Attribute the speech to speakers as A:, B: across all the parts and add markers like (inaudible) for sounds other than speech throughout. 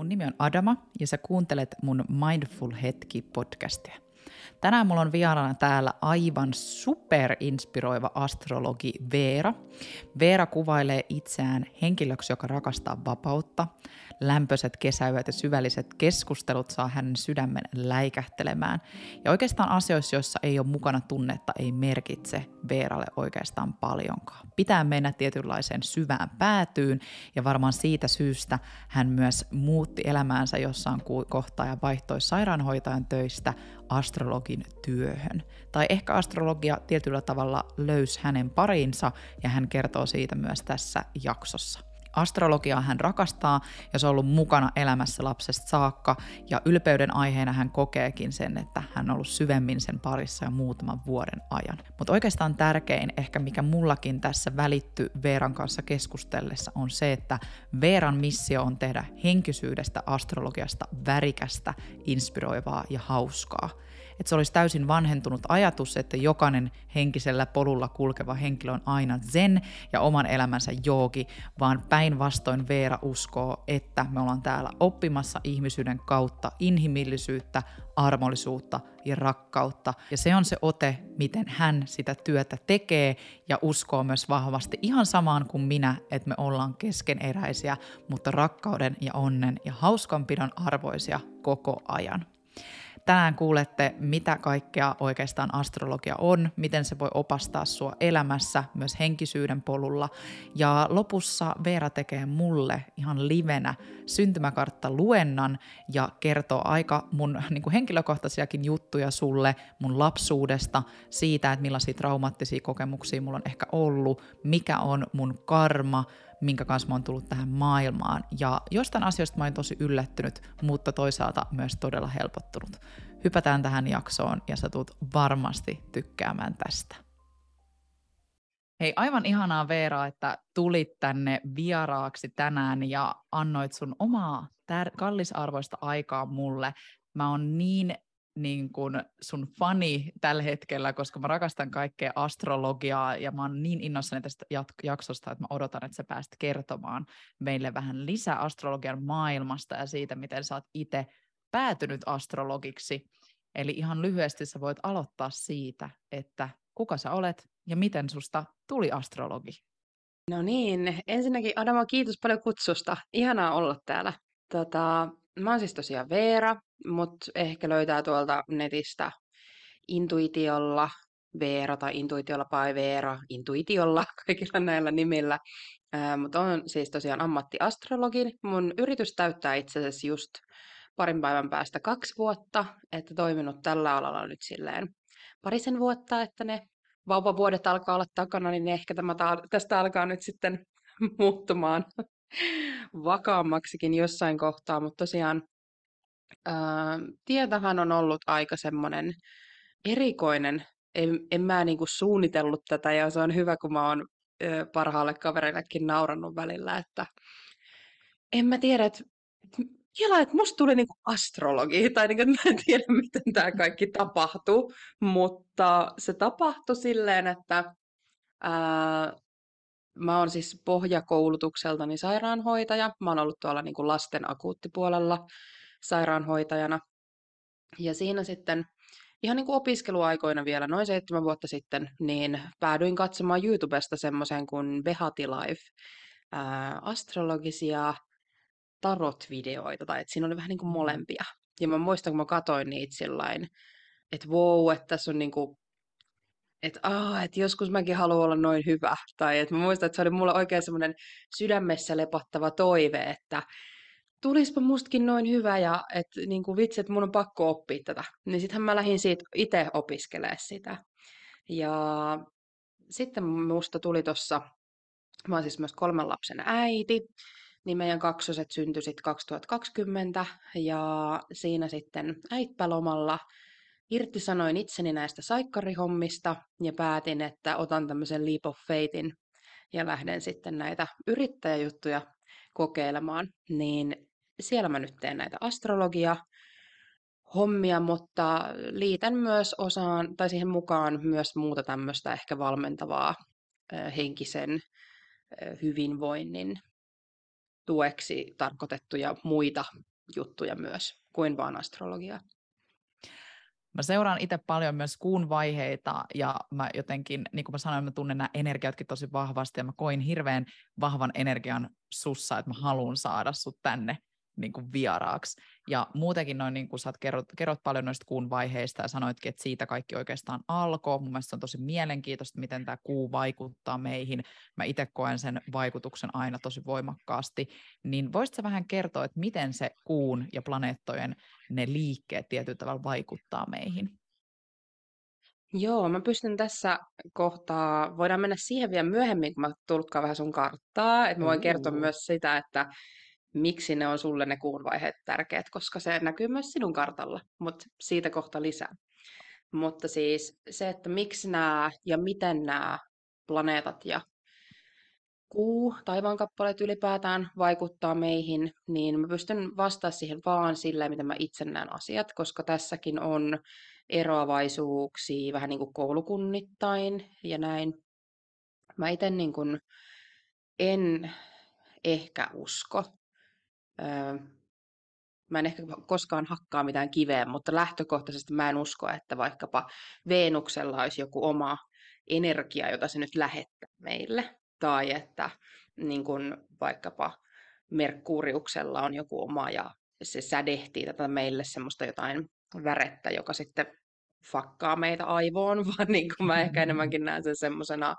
A: Mun nimi on Adama ja sä kuuntelet mun Mindful Hetki podcastia. Tänään mulla on vieraana täällä aivan superinspiroiva astrologi Veera. Veera kuvailee itseään henkilöksi, joka rakastaa vapautta. Lämpöiset kesäyöt ja syvälliset keskustelut saa hänen sydämen läikähtelemään. Ja oikeastaan asioissa, joissa ei ole mukana tunnetta, ei merkitse Veeralle oikeastaan paljonkaan. Pitää mennä tietynlaiseen syvään päätyyn ja varmaan siitä syystä hän myös muutti elämäänsä jossain kohtaa ja vaihtoi sairaanhoitajan töistä astrologin työhön. Tai ehkä astrologia tietyllä tavalla löysi hänen parinsa ja hän kertoo siitä myös tässä jaksossa. Astrologiaa hän rakastaa ja se on ollut mukana elämässä lapsesta saakka ja ylpeyden aiheena hän kokeekin sen, että hän on ollut syvemmin sen parissa jo muutaman vuoden ajan. Mutta oikeastaan tärkein ehkä mikä mullakin tässä välitty Veeran kanssa keskustellessa on se, että Veeran missio on tehdä henkisyydestä astrologiasta värikästä, inspiroivaa ja hauskaa – että se olisi täysin vanhentunut ajatus, että jokainen henkisellä polulla kulkeva henkilö on aina zen ja oman elämänsä joogi, vaan päinvastoin Veera uskoo, että me ollaan täällä oppimassa ihmisyyden kautta inhimillisyyttä, armollisuutta ja rakkautta. Ja se on se ote, miten hän sitä työtä tekee ja uskoo myös vahvasti ihan samaan kuin minä, että me ollaan keskeneräisiä, mutta rakkauden ja onnen ja hauskanpidon arvoisia koko ajan. Tänään kuulette, mitä kaikkea oikeastaan astrologia on, miten se voi opastaa sua elämässä, myös henkisyyden polulla. Ja lopussa Veera tekee mulle ihan livenä syntymäkartta luennan ja kertoo aika mun niin kuin henkilökohtaisiakin juttuja sulle mun lapsuudesta, siitä, että millaisia traumaattisia kokemuksia mulla on ehkä ollut, mikä on mun karma, minkä kanssa mä oon tullut tähän maailmaan. Ja jostain asioista mä oon tosi yllättynyt, mutta toisaalta myös todella helpottunut. Hypätään tähän jaksoon ja sä tulet varmasti tykkäämään tästä. Hei, aivan ihanaa Veera, että tulit tänne vieraaksi tänään ja annoit sun omaa tär- kallisarvoista aikaa mulle. Mä oon niin niin kuin sun fani tällä hetkellä, koska mä rakastan kaikkea astrologiaa ja mä oon niin innoissani tästä jaksosta, että mä odotan, että sä pääst kertomaan meille vähän lisää astrologian maailmasta ja siitä, miten sä oot itse päätynyt astrologiksi. Eli ihan lyhyesti sä voit aloittaa siitä, että kuka sä olet ja miten susta tuli astrologi.
B: No niin, ensinnäkin Adama, kiitos paljon kutsusta. Ihanaa olla täällä. Tota, Mä oon siis tosiaan Veera, mutta ehkä löytää tuolta netistä intuitiolla Veera tai intuitiolla by Veera, intuitiolla (laughs) kaikilla näillä nimillä. mutta on siis tosiaan ammattiastrologin. Mun yritys täyttää itse asiassa just parin päivän päästä kaksi vuotta, että toiminut tällä alalla nyt silleen parisen vuotta, että ne vauvavuodet alkaa olla takana, niin ehkä tämä ta- tästä alkaa nyt sitten (laughs) muuttumaan vakaammaksikin jossain kohtaa, mutta tosiaan ää, tietähän on ollut aika semmoinen erikoinen. En, en mä niinku suunnitellut tätä ja se on hyvä, kun mä oon ää, parhaalle kavereillekin naurannut välillä, että en mä tiedä, että Kela, että musta tuli niinku astrologi, tai niinku, (laughs) mä en tiedä, miten tämä kaikki tapahtuu, mutta se tapahtui silleen, että ää, Mä oon siis pohjakoulutukseltani sairaanhoitaja. Mä oon ollut tuolla niin kuin lasten akuuttipuolella sairaanhoitajana. Ja siinä sitten ihan niin kuin opiskeluaikoina vielä, noin seitsemän vuotta sitten, niin päädyin katsomaan YouTubesta semmoisen kuin Behati Life, ää, astrologisia tarot-videoita, tai että siinä oli vähän niin kuin molempia. Ja mä muistan, kun mä katsoin niitä sillain, että wow, että tässä on niin kuin että ah, et joskus mäkin haluan olla noin hyvä. Tai että mä muistan, että se oli mulle oikein semmoinen sydämessä lepattava toive, että tulispa mustakin noin hyvä ja että niin kuin vitsi, että mun on pakko oppia tätä. Niin sittenhän mä lähdin siitä itse opiskelemaan sitä. Ja sitten musta tuli tossa, mä oon siis myös kolmen lapsen äiti, niin meidän kaksoset syntyi sitten 2020 ja siinä sitten äitpälomalla irtisanoin itseni näistä saikkarihommista ja päätin, että otan tämmöisen leap of faithin ja lähden sitten näitä yrittäjäjuttuja kokeilemaan. Niin siellä mä nyt teen näitä astrologia hommia, mutta liitän myös osaan, tai siihen mukaan myös muuta tämmöistä ehkä valmentavaa henkisen hyvinvoinnin tueksi tarkoitettuja muita juttuja myös kuin vaan astrologiaa.
A: Mä seuraan itse paljon myös kuun vaiheita ja mä jotenkin, niin kuin mä sanoin, mä tunnen nämä energiatkin tosi vahvasti ja mä koin hirveän vahvan energian sussa, että mä haluan saada sut tänne niin kuin vieraaksi. Ja muutenkin noin, niin kuin sä kerrot, kerrot paljon noista kuun vaiheista ja sanoitkin, että siitä kaikki oikeastaan alkoi. Mun mielestä se on tosi mielenkiintoista, miten tämä kuu vaikuttaa meihin. Mä itse koen sen vaikutuksen aina tosi voimakkaasti. Niin voisitko vähän kertoa, että miten se kuun ja planeettojen ne liikkeet tietyllä tavalla vaikuttaa meihin?
B: Joo, mä pystyn tässä kohtaa, voidaan mennä siihen vielä myöhemmin, kun mä tulkkaan vähän sun karttaa, että mä voin kertoa myös sitä, että miksi ne on sulle ne kuun vaiheet tärkeät, koska se näkyy myös sinun kartalla, mutta siitä kohta lisää. Mutta siis se, että miksi nämä ja miten nämä planeetat ja kuu, taivaankappaleet ylipäätään vaikuttaa meihin, niin mä pystyn vastaamaan siihen vaan sillä, miten mä itse näen asiat, koska tässäkin on eroavaisuuksia vähän niin kuin koulukunnittain ja näin. Mä itse niin kuin en ehkä usko mä en ehkä koskaan hakkaa mitään kiveä, mutta lähtökohtaisesti mä en usko, että vaikkapa Veenuksella olisi joku oma energia, jota se nyt lähettää meille. Tai että niin kuin vaikkapa Merkuriuksella on joku oma ja se sädehtii tätä meille semmoista jotain värettä, joka sitten fakkaa meitä aivoon, (laughs) vaan niin kuin mä ehkä enemmänkin näen sen semmoisena,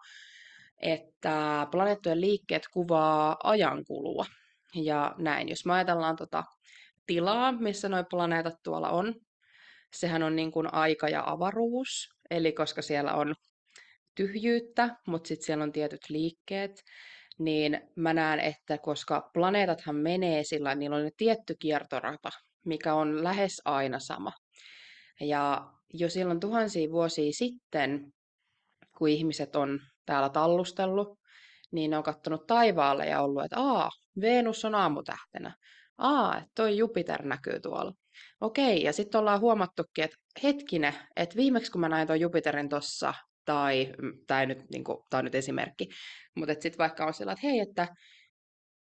B: että planeettojen liikkeet kuvaa ajankulua ja näin. Jos me ajatellaan tota tilaa, missä nuo planeetat tuolla on, sehän on niin kuin aika ja avaruus, eli koska siellä on tyhjyyttä, mutta sitten siellä on tietyt liikkeet, niin mä näen, että koska planeetathan menee sillä, niillä on tietty kiertorata, mikä on lähes aina sama. Ja jo silloin tuhansia vuosia sitten, kun ihmiset on täällä tallustellut, niin ne on katsonut taivaalle ja ollut, että aa, Venus on aamutähtenä. Aa, että toi Jupiter näkyy tuolla. Okei, ja sitten ollaan huomattukin, että hetkinen, että viimeksi kun mä näin tuon Jupiterin tossa, tai tämä nyt, niin kuin, tämä on nyt esimerkki, mutta sitten vaikka on sillä, että hei, että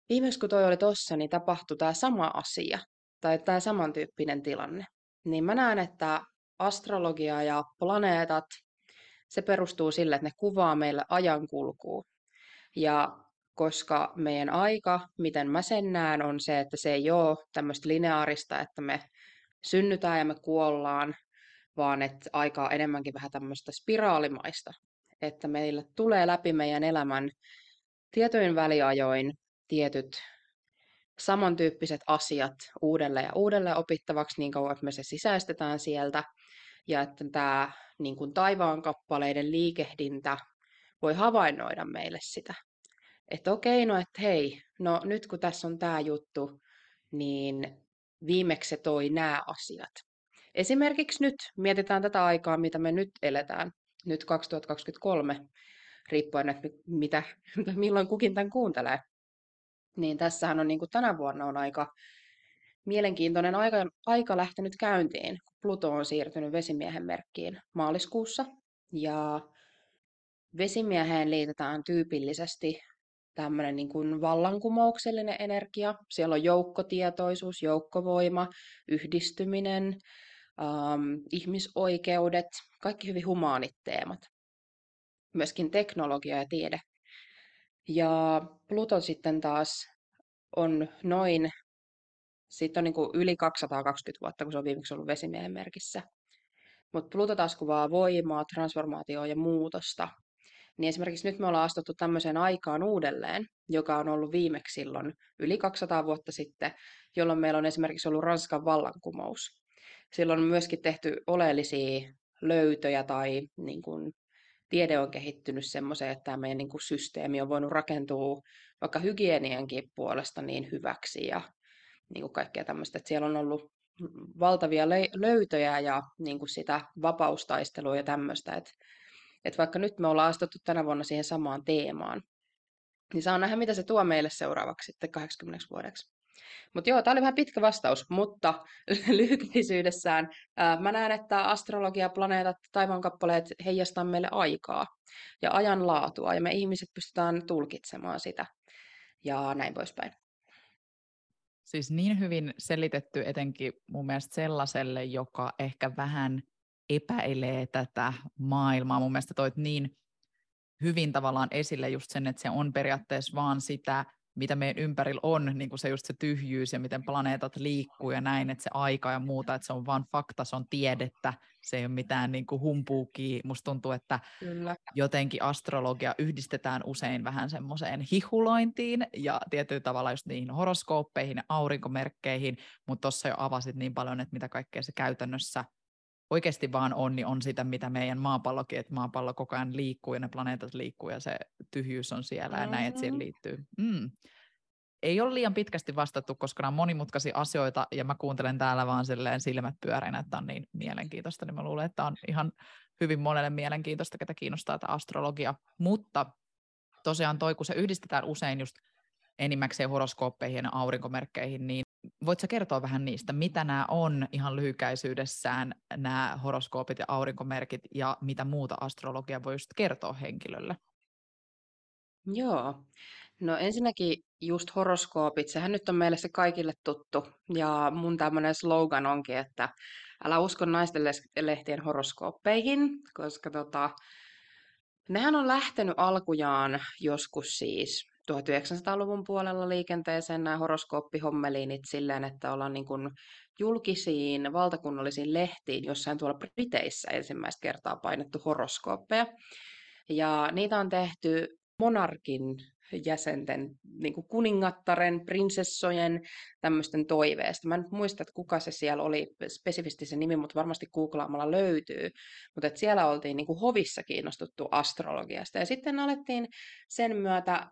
B: viimeksi kun toi oli tossa, niin tapahtui tämä sama asia, tai tämä samantyyppinen tilanne. Niin mä näen, että astrologia ja planeetat, se perustuu sille, että ne kuvaa meille ajankulkua. Ja koska meidän aika, miten mä sen näen, on se, että se ei ole tämmöistä lineaarista, että me synnytään ja me kuollaan, vaan että aika on enemmänkin vähän tämmöistä spiraalimaista, että meillä tulee läpi meidän elämän tietojen väliajoin tietyt samantyyppiset asiat uudelleen ja uudelleen opittavaksi niin kauan, että me se sisäistetään sieltä, ja että tämä niin kuin taivaan kappaleiden liikehdintä voi havainnoida meille sitä että okei, no että hei, no nyt kun tässä on tämä juttu, niin viimeksi se toi nämä asiat. Esimerkiksi nyt mietitään tätä aikaa, mitä me nyt eletään, nyt 2023, riippuen, että mitä, (laughs) milloin kukin tämän kuuntelee. Niin tässähän on niin kuin tänä vuonna on aika mielenkiintoinen aika, aika lähtenyt käyntiin. Pluto on siirtynyt vesimiehen merkkiin maaliskuussa. Ja vesimieheen liitetään tyypillisesti tämmöinen niin kuin vallankumouksellinen energia. Siellä on joukkotietoisuus, joukkovoima, yhdistyminen, ähm, ihmisoikeudet, kaikki hyvin humaanit teemat. Myöskin teknologia ja tiede. Ja Pluto sitten taas on noin, siitä on niin kuin yli 220 vuotta, kun se on viimeksi ollut vesimiehen merkissä. Mutta Pluto taas kuvaa voimaa, transformaatioa ja muutosta. Niin esimerkiksi nyt me ollaan astuttu tämmöiseen aikaan uudelleen, joka on ollut viimeksi silloin yli 200 vuotta sitten, jolloin meillä on esimerkiksi ollut Ranskan vallankumous. Silloin on myöskin tehty oleellisia löytöjä tai niin kuin, tiede on kehittynyt semmoiseen, että tämä meidän niin kuin, systeemi on voinut rakentua vaikka hygieniankin puolesta niin hyväksi ja niin kuin kaikkea tämmöistä. Että siellä on ollut valtavia löytöjä ja niin kuin sitä vapaustaistelua ja tämmöistä, että että vaikka nyt me ollaan astuttu tänä vuonna siihen samaan teemaan, niin saa nähdä, mitä se tuo meille seuraavaksi sitten 80 vuodeksi. Mutta joo, tämä oli vähän pitkä vastaus, mutta (laughs) lyhykeisyydessään ää, mä näen, että astrologia, planeetat, taivaankappaleet heijastaa meille aikaa ja ajan laatua, ja me ihmiset pystytään tulkitsemaan sitä ja näin poispäin.
A: Siis niin hyvin selitetty etenkin mun mielestä sellaiselle, joka ehkä vähän epäilee tätä maailmaa. Mun mielestä toit niin hyvin tavallaan esille just sen, että se on periaatteessa vaan sitä, mitä meidän ympärillä on, niin kuin se just se tyhjyys ja miten planeetat liikkuu ja näin, että se aika ja muuta, että se on vaan fakta, se on tiedettä, se ei ole mitään niin kuin humpuukia. Musta tuntuu, että Kyllä. jotenkin astrologia yhdistetään usein vähän semmoiseen hihulointiin ja tietyllä tavalla just niihin horoskooppeihin ja aurinkomerkkeihin, mutta tuossa jo avasit niin paljon, että mitä kaikkea se käytännössä oikeasti vaan on, niin on sitä, mitä meidän maapallokin, että maapallo koko ajan liikkuu ja ne planeetat liikkuu ja se tyhjyys on siellä ja näin, että siihen liittyy. Mm. Ei ole liian pitkästi vastattu, koska nämä on monimutkaisia asioita ja mä kuuntelen täällä vaan silleen silmät pyöreinä, että on niin mielenkiintoista, niin mä luulen, että on ihan hyvin monelle mielenkiintoista, ketä kiinnostaa tämä astrologia. Mutta tosiaan toi, kun se yhdistetään usein just enimmäkseen horoskooppeihin ja aurinkomerkkeihin, niin voitko kertoa vähän niistä, mitä nämä on ihan lyhykäisyydessään, nämä horoskoopit ja aurinkomerkit, ja mitä muuta astrologia voi just kertoa henkilölle?
B: Joo. No ensinnäkin just horoskoopit, sehän nyt on meille se kaikille tuttu. Ja mun tämmöinen slogan onkin, että älä usko naisten lehtien horoskooppeihin, koska tota, nehän on lähtenyt alkujaan joskus siis 1900-luvun puolella liikenteeseen nämä horoskooppihommeliinit silleen, että ollaan niin kuin julkisiin valtakunnallisiin lehtiin jossain tuolla Briteissä ensimmäistä kertaa painettu horoskooppeja. Ja niitä on tehty monarkin jäsenten, niin kuin kuningattaren, prinsessojen, tämmöisten toiveesta. Mä en muista, että kuka se siellä oli spesifisti se nimi, mutta varmasti googlaamalla löytyy. Mutta että siellä oltiin niin kuin hovissa kiinnostuttu astrologiasta. Ja sitten alettiin sen myötä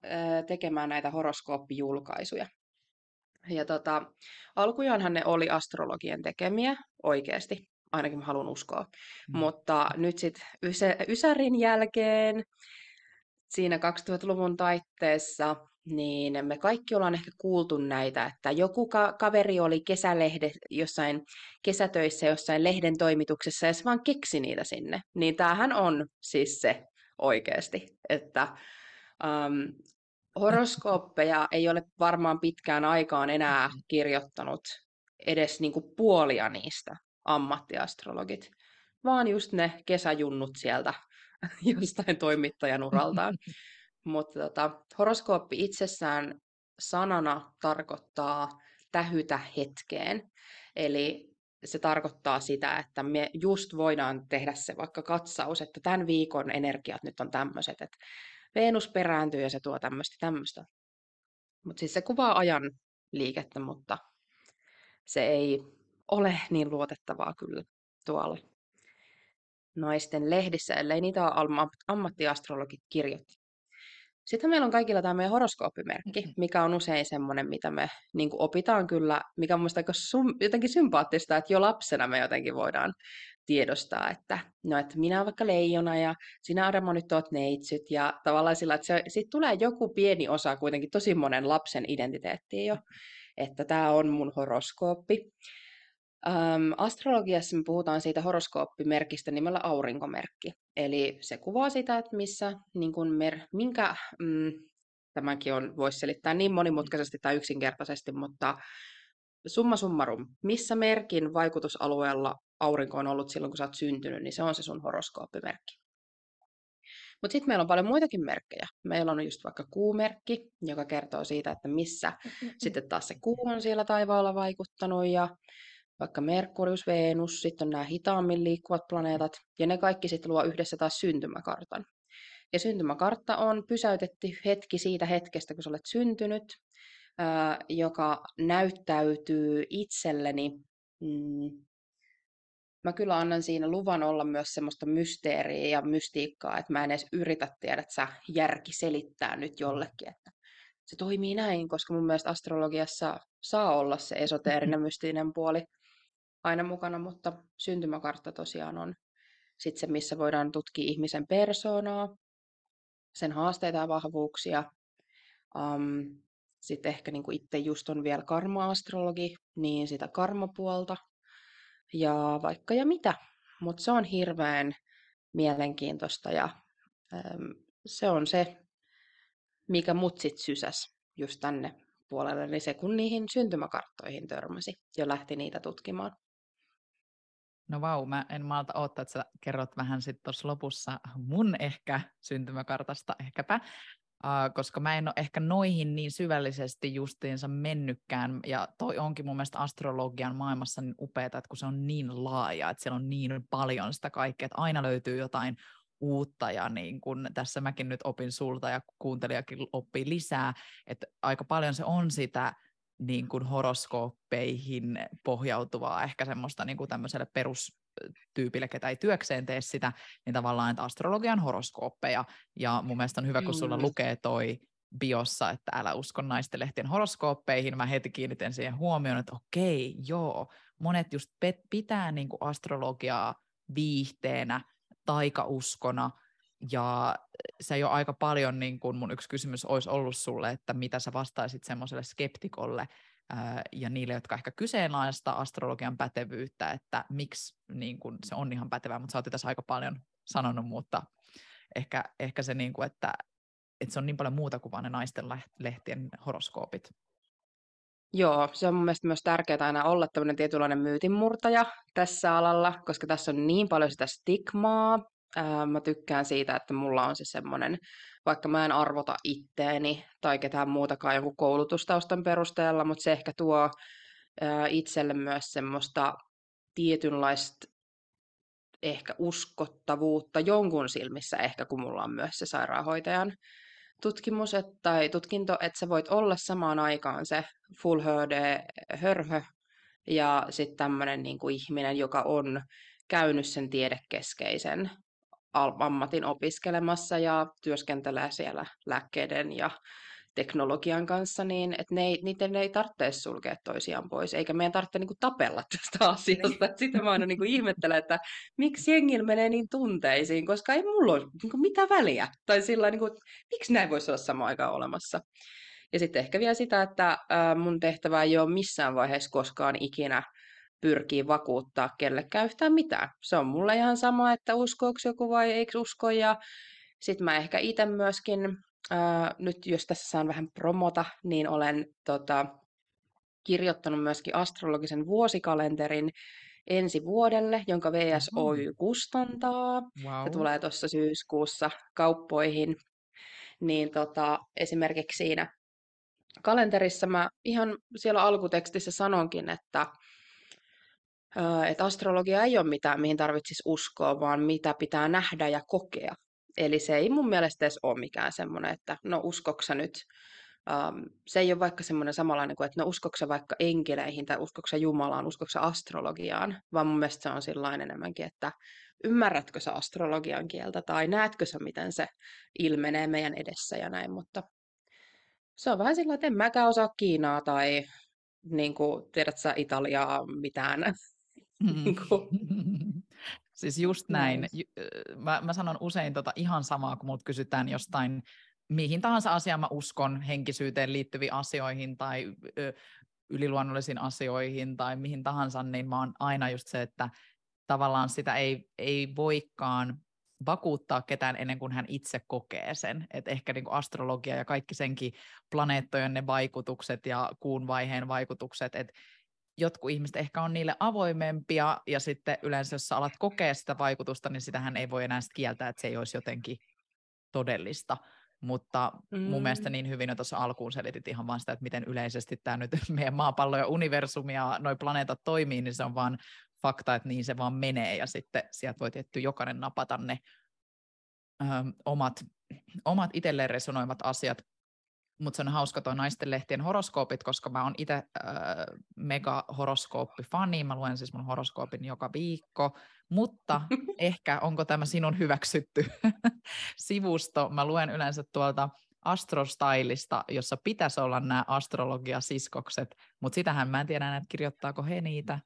B: tekemään näitä horoskooppijulkaisuja. Ja tota, alkujaanhan ne oli astrologien tekemiä oikeasti, ainakin mä haluan uskoa. Mm. Mutta nyt sitten Ysärin jälkeen siinä 2000-luvun taitteessa, niin me kaikki ollaan ehkä kuultu näitä, että joku ka- kaveri oli kesälehde jossain kesätöissä jossain lehden toimituksessa ja se vaan keksi niitä sinne. Niin tämähän on siis se oikeasti, että um, horoskooppeja ei ole varmaan pitkään aikaan enää kirjoittanut edes niinku puolia niistä ammattiastrologit, vaan just ne kesäjunnut sieltä (laughs) jostain toimittajan uraltaan. Mutta tota, horoskooppi itsessään sanana tarkoittaa tähytä hetkeen. Eli se tarkoittaa sitä, että me just voidaan tehdä se vaikka katsaus, että tämän viikon energiat nyt on tämmöiset, että Venus perääntyy ja se tuo tämmöistä tämmöistä. Mutta siis se kuvaa ajan liikettä, mutta se ei ole niin luotettavaa kyllä tuolla naisten lehdissä, ellei niitä ole ammattiastrologit kirjoitti. Sitten meillä on kaikilla tämä meidän horoskooppimerkki, mm-hmm. mikä on usein semmoinen, mitä me niin opitaan kyllä, mikä on mielestäni sum, jotenkin sympaattista, että jo lapsena me jotenkin voidaan tiedostaa, että no, että minä olen vaikka leijona ja sinä Aremo nyt olet neitsyt ja tavallaan sillä, että se, siitä tulee joku pieni osa kuitenkin tosi monen lapsen identiteettiin jo, että tämä on mun horoskooppi. Um, astrologiassa me puhutaan siitä horoskooppimerkistä nimellä aurinkomerkki. Eli se kuvaa sitä, että missä, niin kun mer, minkä, mm, tämäkin on, voisi selittää niin monimutkaisesti tai yksinkertaisesti, mutta summa summarum, missä merkin vaikutusalueella aurinko on ollut silloin, kun sä oot syntynyt, niin se on se sun horoskooppimerkki. Mutta sitten meillä on paljon muitakin merkkejä. Meillä on just vaikka kuumerkki, joka kertoo siitä, että missä (laughs) sitten taas se kuu on siellä taivaalla vaikuttanut ja vaikka Merkurius, Venus, sitten on nämä hitaammin liikkuvat planeetat, ja ne kaikki sitten luo yhdessä taas syntymäkartan. Ja syntymäkartta on pysäytetty hetki siitä hetkestä, kun sä olet syntynyt, ää, joka näyttäytyy itselleni. Mm, mä kyllä annan siinä luvan olla myös semmoista mysteeriä ja mystiikkaa, että mä en edes yritä tiedä, että sä järki selittää nyt jollekin, että se toimii näin, koska mun mielestä astrologiassa saa olla se esoteerinen mystinen puoli aina mukana, mutta syntymäkartta tosiaan on sitten se, missä voidaan tutkia ihmisen persoonaa, sen haasteita ja vahvuuksia. Um, sitten ehkä niin kuin itse just on vielä karma-astrologi, niin sitä karmapuolta ja vaikka ja mitä. Mutta se on hirveän mielenkiintoista ja um, se on se, mikä mut sit sysäs just tänne loppupuolelle, niin se kun niihin syntymäkarttoihin törmäsi ja lähti niitä tutkimaan.
A: No vau, mä en malta odottaa, että sä kerrot vähän sitten tuossa lopussa mun ehkä syntymäkartasta ehkäpä, uh, koska mä en ole ehkä noihin niin syvällisesti justiinsa mennytkään, ja toi onkin mun mielestä astrologian maailmassa niin upeaa, että kun se on niin laaja, että siellä on niin paljon sitä kaikkea, että aina löytyy jotain uutta ja niin kun tässä mäkin nyt opin sulta ja kuuntelijakin oppii lisää, että aika paljon se on sitä niin kuin horoskooppeihin pohjautuvaa ehkä semmoista niin kuin tämmöiselle perustyypille, ketä ei työkseen tee sitä, niin tavallaan, että astrologian horoskooppeja. Ja mun mielestä on hyvä, kun sulla lukee toi biossa, että älä usko naisten lehtien horoskooppeihin. Mä heti kiinnitän siihen huomioon, että okei, joo, monet just pitää niin kuin astrologiaa viihteenä, taikauskona, ja se jo aika paljon, niin kun mun yksi kysymys olisi ollut sulle, että mitä sä vastaisit semmoiselle skeptikolle ää, ja niille, jotka ehkä kyseenalaista astrologian pätevyyttä, että miksi niin kun se on ihan pätevää, mutta sä oot tässä aika paljon sanonut, mutta ehkä, ehkä se, niin kun, että, että se on niin paljon muuta kuin vain ne naisten lehtien horoskoopit.
B: Joo, se on mun mielestä myös tärkeää aina olla tämmöinen tietynlainen myytinmurtaja tässä alalla, koska tässä on niin paljon sitä stigmaa, Ää, mä tykkään siitä, että mulla on se semmoinen, vaikka mä en arvota itteeni tai ketään muutakaan joku koulutustaustan perusteella, mutta se ehkä tuo ää, itselle myös semmoista tietynlaista ehkä uskottavuutta jonkun silmissä ehkä, kun mulla on myös se sairaanhoitajan tutkimus et, tai tutkinto, että sä voit olla samaan aikaan se full HD hörhö ja sitten tämmöinen niin ihminen, joka on käynyt sen tiedekeskeisen ammatin opiskelemassa ja työskentelee siellä lääkkeiden ja teknologian kanssa, niin että ne ei, niiden ei tarvitse sulkea toisiaan pois, eikä meidän tarvitse (laughs) niin kuin, tapella tästä asiasta. Että sitä mä aina niin kuin, ihmettelen, että miksi jengillä menee niin tunteisiin, koska ei mulla ole niin kuin, mitään väliä. Tai sillä niin kuin, miksi näin voisi olla samaan aikaan olemassa. Ja sitten ehkä vielä sitä, että mun tehtävä ei ole missään vaiheessa koskaan ikinä pyrkii vakuuttaa kellekään yhtään mitään. Se on mulle ihan sama, että uskooko joku vai eikö usko. Ja sitten mä ehkä itse myöskin, ää, nyt jos tässä saan vähän promota, niin olen tota, kirjoittanut myöskin astrologisen vuosikalenterin ensi vuodelle, jonka VSOY kustantaa. Wow. Se tulee tuossa syyskuussa kauppoihin. Niin tota, esimerkiksi siinä kalenterissa mä ihan siellä alkutekstissä sanonkin, että että astrologia ei ole mitään, mihin tarvitsisi uskoa, vaan mitä pitää nähdä ja kokea. Eli se ei mun mielestä edes ole mikään semmoinen, että no uskoksa nyt, um, se ei ole vaikka semmoinen samanlainen kuin, että no uskoksa vaikka enkeleihin tai uskoksa Jumalaan, uskoksa astrologiaan, vaan mun mielestä se on sellainen enemmänkin, että ymmärrätkö sä astrologian kieltä tai näetkö sä, miten se ilmenee meidän edessä ja näin, mutta se on vähän sillä, että en mäkään osaa Kiinaa tai niin kuin, tiedät sä Italiaa mitään (laughs)
A: Mm. Niin (laughs) siis just näin. Mä, mä sanon usein tota ihan samaa, kun mut kysytään jostain, mihin tahansa asiaan mä uskon, henkisyyteen liittyviin asioihin tai ö, yliluonnollisiin asioihin tai mihin tahansa, niin mä oon aina just se, että tavallaan sitä ei, ei voikaan vakuuttaa ketään ennen kuin hän itse kokee sen. Et ehkä niin kuin astrologia ja kaikki senkin planeettojen ne vaikutukset ja kuun vaiheen vaikutukset, että jotkut ihmiset ehkä on niille avoimempia, ja sitten yleensä jos sä alat kokea sitä vaikutusta, niin sitähän ei voi enää sit kieltää, että se ei olisi jotenkin todellista. Mutta mm. mun mielestä niin hyvin jo tuossa alkuun selitit ihan vaan sitä, että miten yleisesti tämä nyt (laughs) meidän maapallo ja universumi ja noi planeetat toimii, niin se on vaan fakta, että niin se vaan menee, ja sitten sieltä voi tietty jokainen napata ne ö, omat, omat itselleen resonoivat asiat mutta se on hauska tuo naisten lehtien horoskoopit, koska mä oon itse äh, mega horoskooppifani, mä luen siis mun horoskoopin joka viikko, mutta (laughs) ehkä onko tämä sinun hyväksytty (laughs) sivusto, mä luen yleensä tuolta Astrostylista, jossa pitäisi olla nämä astrologiasiskokset, mutta sitähän mä en tiedä, että kirjoittaako he niitä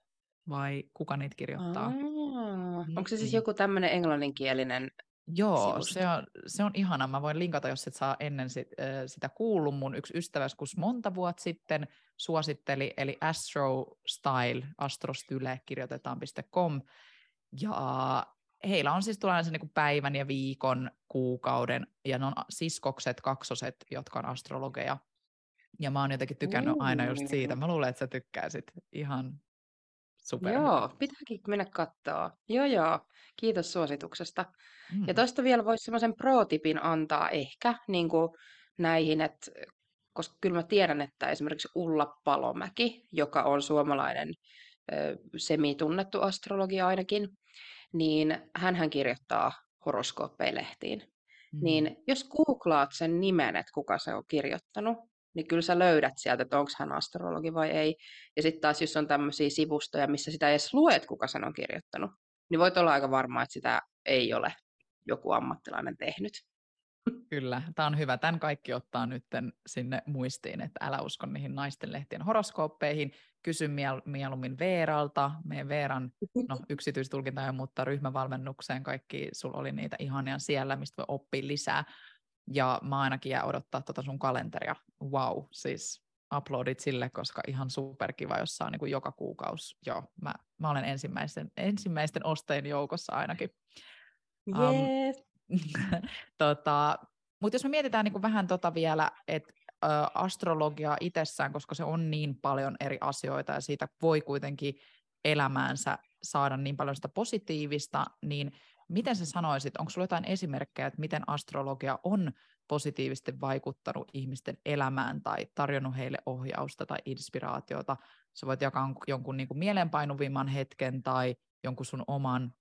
A: vai kuka niitä kirjoittaa. Aa,
B: onko se siis joku tämmöinen englanninkielinen
A: Joo, se on, se on ihana. Mä voin linkata, jos et saa ennen sit, äh, sitä kuullut. Mun yksi ystäväs, kun monta vuotta sitten suositteli, eli astrostyle, astrostyle kirjoitetaan.com. Ja heillä on siis tulee niin päivän ja viikon, kuukauden, ja ne on siskokset, kaksoset, jotka on astrologeja. Ja mä oon jotenkin tykännyt mm, aina just siitä. Mä luulen, että sä tykkäisit ihan super.
B: Joo, pitääkin mennä katsoa. Joo, joo. Kiitos suosituksesta. Mm. Ja tuosta vielä voisi semmoisen pro-tipin antaa ehkä niin kuin näihin, että koska kyllä mä tiedän, että esimerkiksi Ulla Palomäki, joka on suomalainen semitunnettu astrologia ainakin, niin hän kirjoittaa horoskooppeilehtiin. Mm. Niin jos googlaat sen nimen, että kuka se on kirjoittanut, niin kyllä sä löydät sieltä, että onko hän astrologi vai ei. Ja sitten taas, jos on tämmöisiä sivustoja, missä sitä edes luet, kuka sen on kirjoittanut, niin voit olla aika varma, että sitä ei ole joku ammattilainen tehnyt.
A: Kyllä, tämä on hyvä. Tämän kaikki ottaa nyt sinne muistiin, että älä usko niihin naisten lehtien horoskooppeihin. Kysy miel- mieluummin Veeralta. Meidän Veeran no, (laughs) yksityistulkinta ja muuttaa ryhmävalmennukseen. Kaikki, sulla oli niitä ihania siellä, mistä voi oppia lisää. Ja mä ainakin jää odottaa tuota sun kalenteria. Wow, siis uploadit sille, koska ihan superkiva, jos saa niin kuin joka kuukausi. Joo, mä, mä olen ensimmäisten, ensimmäisten ostajien joukossa ainakin.
B: Yes. Um, (laughs)
A: tota, mutta jos me mietitään niin kuin vähän tota vielä, että astrologia itsessään, koska se on niin paljon eri asioita ja siitä voi kuitenkin elämäänsä saada niin paljon sitä positiivista, niin miten sä sanoisit, onko sulla jotain esimerkkejä, että miten astrologia on positiivisesti vaikuttanut ihmisten elämään tai tarjonnut heille ohjausta tai inspiraatiota? Sä voit jakaa jonkun niin kuin mielenpainuvimman hetken tai jonkun sun oman,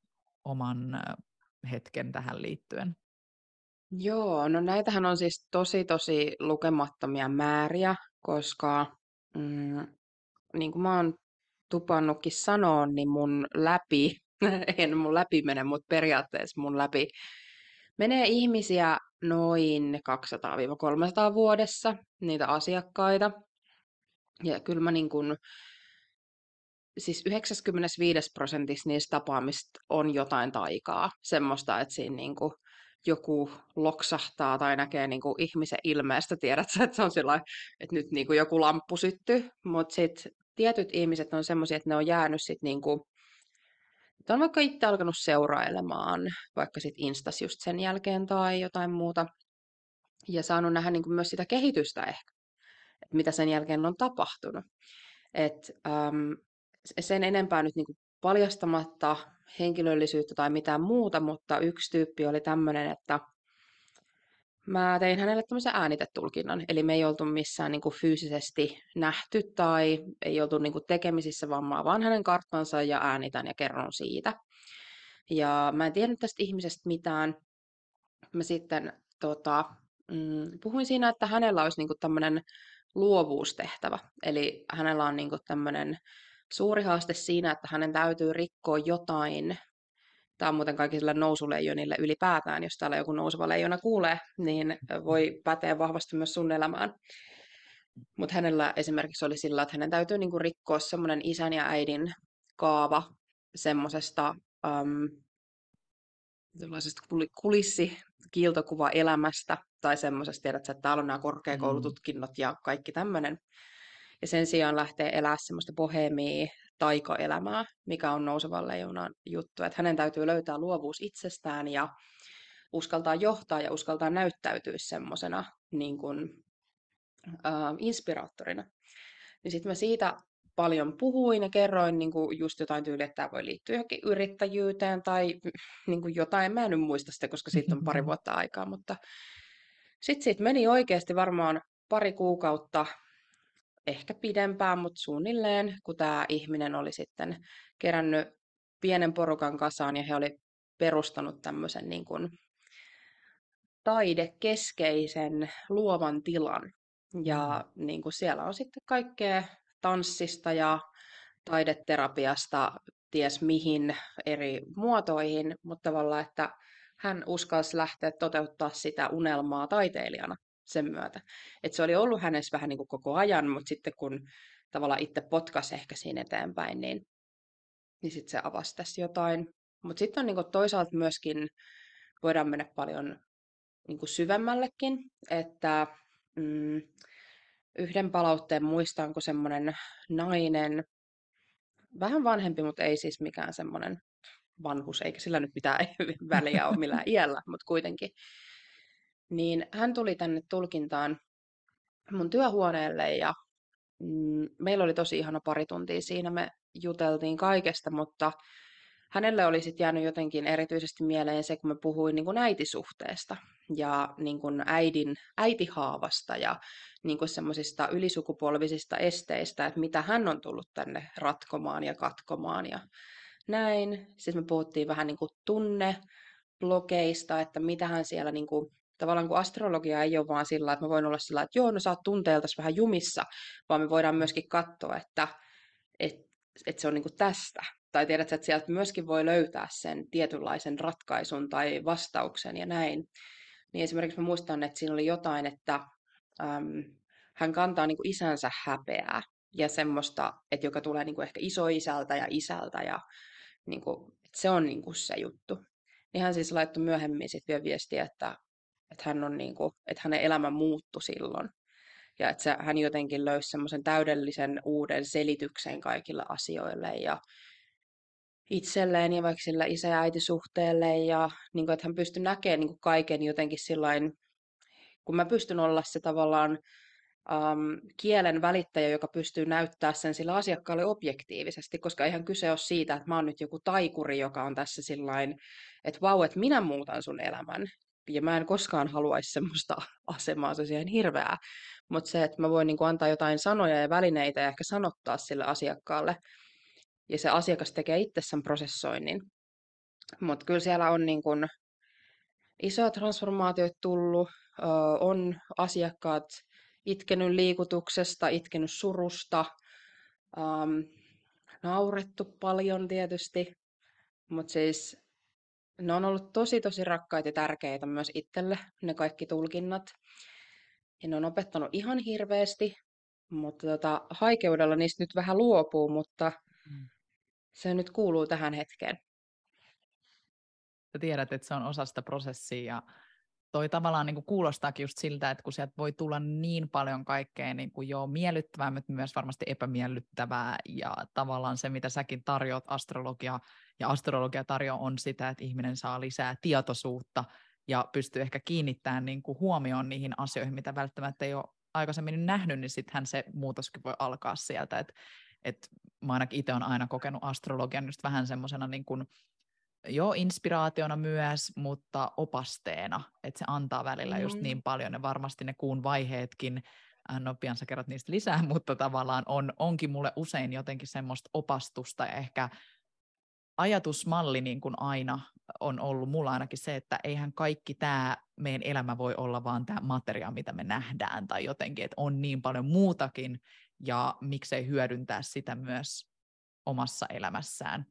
A: oman hetken tähän liittyen.
B: Joo, no näitähän on siis tosi tosi lukemattomia määriä, koska mm, niin kuin mä oon tupannutkin sanoa, niin mun läpi, (laughs) en mun läpi mene, mutta periaatteessa mun läpi menee ihmisiä noin 200-300 vuodessa, niitä asiakkaita. Ja kyllä mä niin kuin, siis 95 prosentissa niistä tapaamista on jotain taikaa. Semmoista, että siinä niin kuin joku loksahtaa tai näkee niin kuin ihmisen ilmeestä, tiedät sä, että se on sillä että nyt niin kuin joku lamppu syttyy, mutta sitten tietyt ihmiset on semmoisia, että ne on jäänyt sitten niin kuin, että on vaikka itse alkanut seurailemaan, vaikka sitten Instas just sen jälkeen tai jotain muuta, ja saanut nähdä niin kuin myös sitä kehitystä ehkä, että mitä sen jälkeen on tapahtunut. Et, äm, sen enempää nyt niin kuin paljastamatta henkilöllisyyttä tai mitään muuta, mutta yksi tyyppi oli tämmöinen, että mä tein hänelle tämmöisen äänitetulkinnan, eli me ei oltu missään niin kuin fyysisesti nähty tai ei oltu niin kuin tekemisissä, vaan mä vaan hänen karttansa ja äänitän ja kerron siitä. Ja mä en tiennyt tästä ihmisestä mitään. Mä sitten tota, mm, puhuin siinä, että hänellä olisi niin kuin tämmöinen luovuustehtävä. Eli hänellä on niin kuin tämmöinen suuri haaste siinä, että hänen täytyy rikkoa jotain. Tämä on muuten kaikille nousuleijonille ylipäätään, jos täällä joku nouseva leijona kuulee, niin voi päteä vahvasti myös sun elämään. Mutta hänellä esimerkiksi oli sillä, että hänen täytyy niinku rikkoa semmoinen isän ja äidin kaava semmoisesta um, kulissi, kiiltokuva elämästä tai semmoisesta, tiedät että täällä on nämä korkeakoulututkinnot mm. ja kaikki tämmöinen ja sen sijaan lähtee elää semmoista bohemia taikaelämää, mikä on nousevan leijonan juttu, että hänen täytyy löytää luovuus itsestään ja uskaltaa johtaa ja uskaltaa näyttäytyä semmoisena niin kuin, äh, inspiraattorina. Niin sitten mä siitä paljon puhuin ja kerroin niin kuin just jotain tyyliä, että tämä voi liittyä johonkin yrittäjyyteen tai (laughs) niin kuin jotain. Mä en nyt muista sitä, koska siitä on pari (laughs) vuotta aikaa, mutta sitten siitä meni oikeasti varmaan pari kuukautta ehkä pidempään, mutta suunnilleen, kun tämä ihminen oli sitten kerännyt pienen porukan kasaan ja he oli perustanut tämmöisen niin kuin taidekeskeisen luovan tilan. Ja mm. niin kuin siellä on sitten kaikkea tanssista ja taideterapiasta ties mihin eri muotoihin, mutta tavallaan, että hän uskalsi lähteä toteuttaa sitä unelmaa taiteilijana sen myötä. Et se oli ollut hänessä vähän niin kuin koko ajan, mutta sitten kun tavallaan itse potkasi ehkä siinä eteenpäin, niin, niin sitten se avasi tässä jotain. Mutta sitten on niin kuin toisaalta myöskin, voidaan mennä paljon niin kuin syvemmällekin, että mm, yhden palautteen muistan, kun semmoinen nainen, vähän vanhempi, mutta ei siis mikään semmoinen vanhus, eikä sillä nyt mitään (laughs) väliä ole millään iällä, mutta kuitenkin, niin hän tuli tänne tulkintaan mun työhuoneelle ja mm, meillä oli tosi ihana pari tuntia siinä. Me juteltiin kaikesta, mutta hänelle oli sitten jäänyt jotenkin erityisesti mieleen se, kun me puhuin niin kuin äitisuhteesta ja niin kuin äidin, äitihaavasta ja niin kuin semmoisista ylisukupolvisista esteistä, että mitä hän on tullut tänne ratkomaan ja katkomaan ja näin. Siis me puhuttiin vähän niin kuin tunneblokeista, että mitä hän siellä niin kuin, tavallaan kun astrologia ei ole vaan sillä, että mä voin olla sillä, että joo, no sä oot tunteeltas vähän jumissa, vaan me voidaan myöskin katsoa, että, että, että se on niin tästä tai tiedät, että sieltä myöskin voi löytää sen tietynlaisen ratkaisun tai vastauksen ja näin. Niin esimerkiksi mä muistan, että siinä oli jotain, että äm, hän kantaa niin isänsä häpeää ja semmoista, että joka tulee niin ehkä isoisältä ja isältä ja niin kuin, että se on niin se juttu. Niin hän siis laittoi myöhemmin sitten vielä viestiä, että, että, hän on niin kuin, että hänen elämä muuttui silloin. Ja että se, hän jotenkin löysi semmoisen täydellisen uuden selityksen kaikille asioille ja itselleen ja vaikka sillä isä- ja äitisuhteelle ja niin kuin, että hän pystyi näkemään niin kuin kaiken jotenkin sillain, kun mä pystyn olla se tavallaan um, kielen välittäjä, joka pystyy näyttää sen sillä asiakkaalle objektiivisesti, koska ihan kyse ole siitä, että mä oon nyt joku taikuri, joka on tässä sillain, että vau, että minä muutan sun elämän. Ja mä en koskaan haluaisi semmoista (laughs) asemaa, se on ihan hirveää. Mutta se, että mä voin niin antaa jotain sanoja ja välineitä ja ehkä sanottaa sille asiakkaalle, ja se asiakas tekee itse sen prosessoinnin. Mutta kyllä siellä on niin kun isoja transformaatioita tullut, on asiakkaat itkenyt liikutuksesta, itkenyt surusta, naurettu paljon tietysti, mutta siis ne on ollut tosi tosi rakkaita ja tärkeitä myös itselle, ne kaikki tulkinnat. Ja ne on opettanut ihan hirveästi, mutta tota, haikeudella niistä nyt vähän luopuu, mutta mm se nyt kuuluu tähän hetkeen.
A: Sä tiedät, että se on osa sitä prosessia ja toi tavallaan niin kuin kuulostaakin just siltä, että kun sieltä voi tulla niin paljon kaikkea niin kuin jo miellyttävää, mutta myös varmasti epämiellyttävää. Ja tavallaan se, mitä säkin tarjoat astrologia ja astrologia tarjoaa on sitä, että ihminen saa lisää tietoisuutta ja pystyy ehkä kiinnittämään niin kuin huomioon niihin asioihin, mitä välttämättä ei ole aikaisemmin nähnyt, niin sittenhän se muutoskin voi alkaa sieltä, että että mä ainakin itse olen aina kokenut astrologian just vähän semmoisena niin kuin, jo inspiraationa myös, mutta opasteena, että se antaa välillä mm. just niin paljon, ja varmasti ne kuun vaiheetkin, äh, no pian sä kerrot niistä lisää, (laughs) mutta tavallaan on, onkin mulle usein jotenkin semmoista opastusta ja ehkä ajatusmalli niin kuin aina on ollut mulla ainakin se, että eihän kaikki tämä meidän elämä voi olla vaan tämä materia, mitä me nähdään tai jotenkin, että on niin paljon muutakin ja miksei hyödyntää sitä myös omassa elämässään.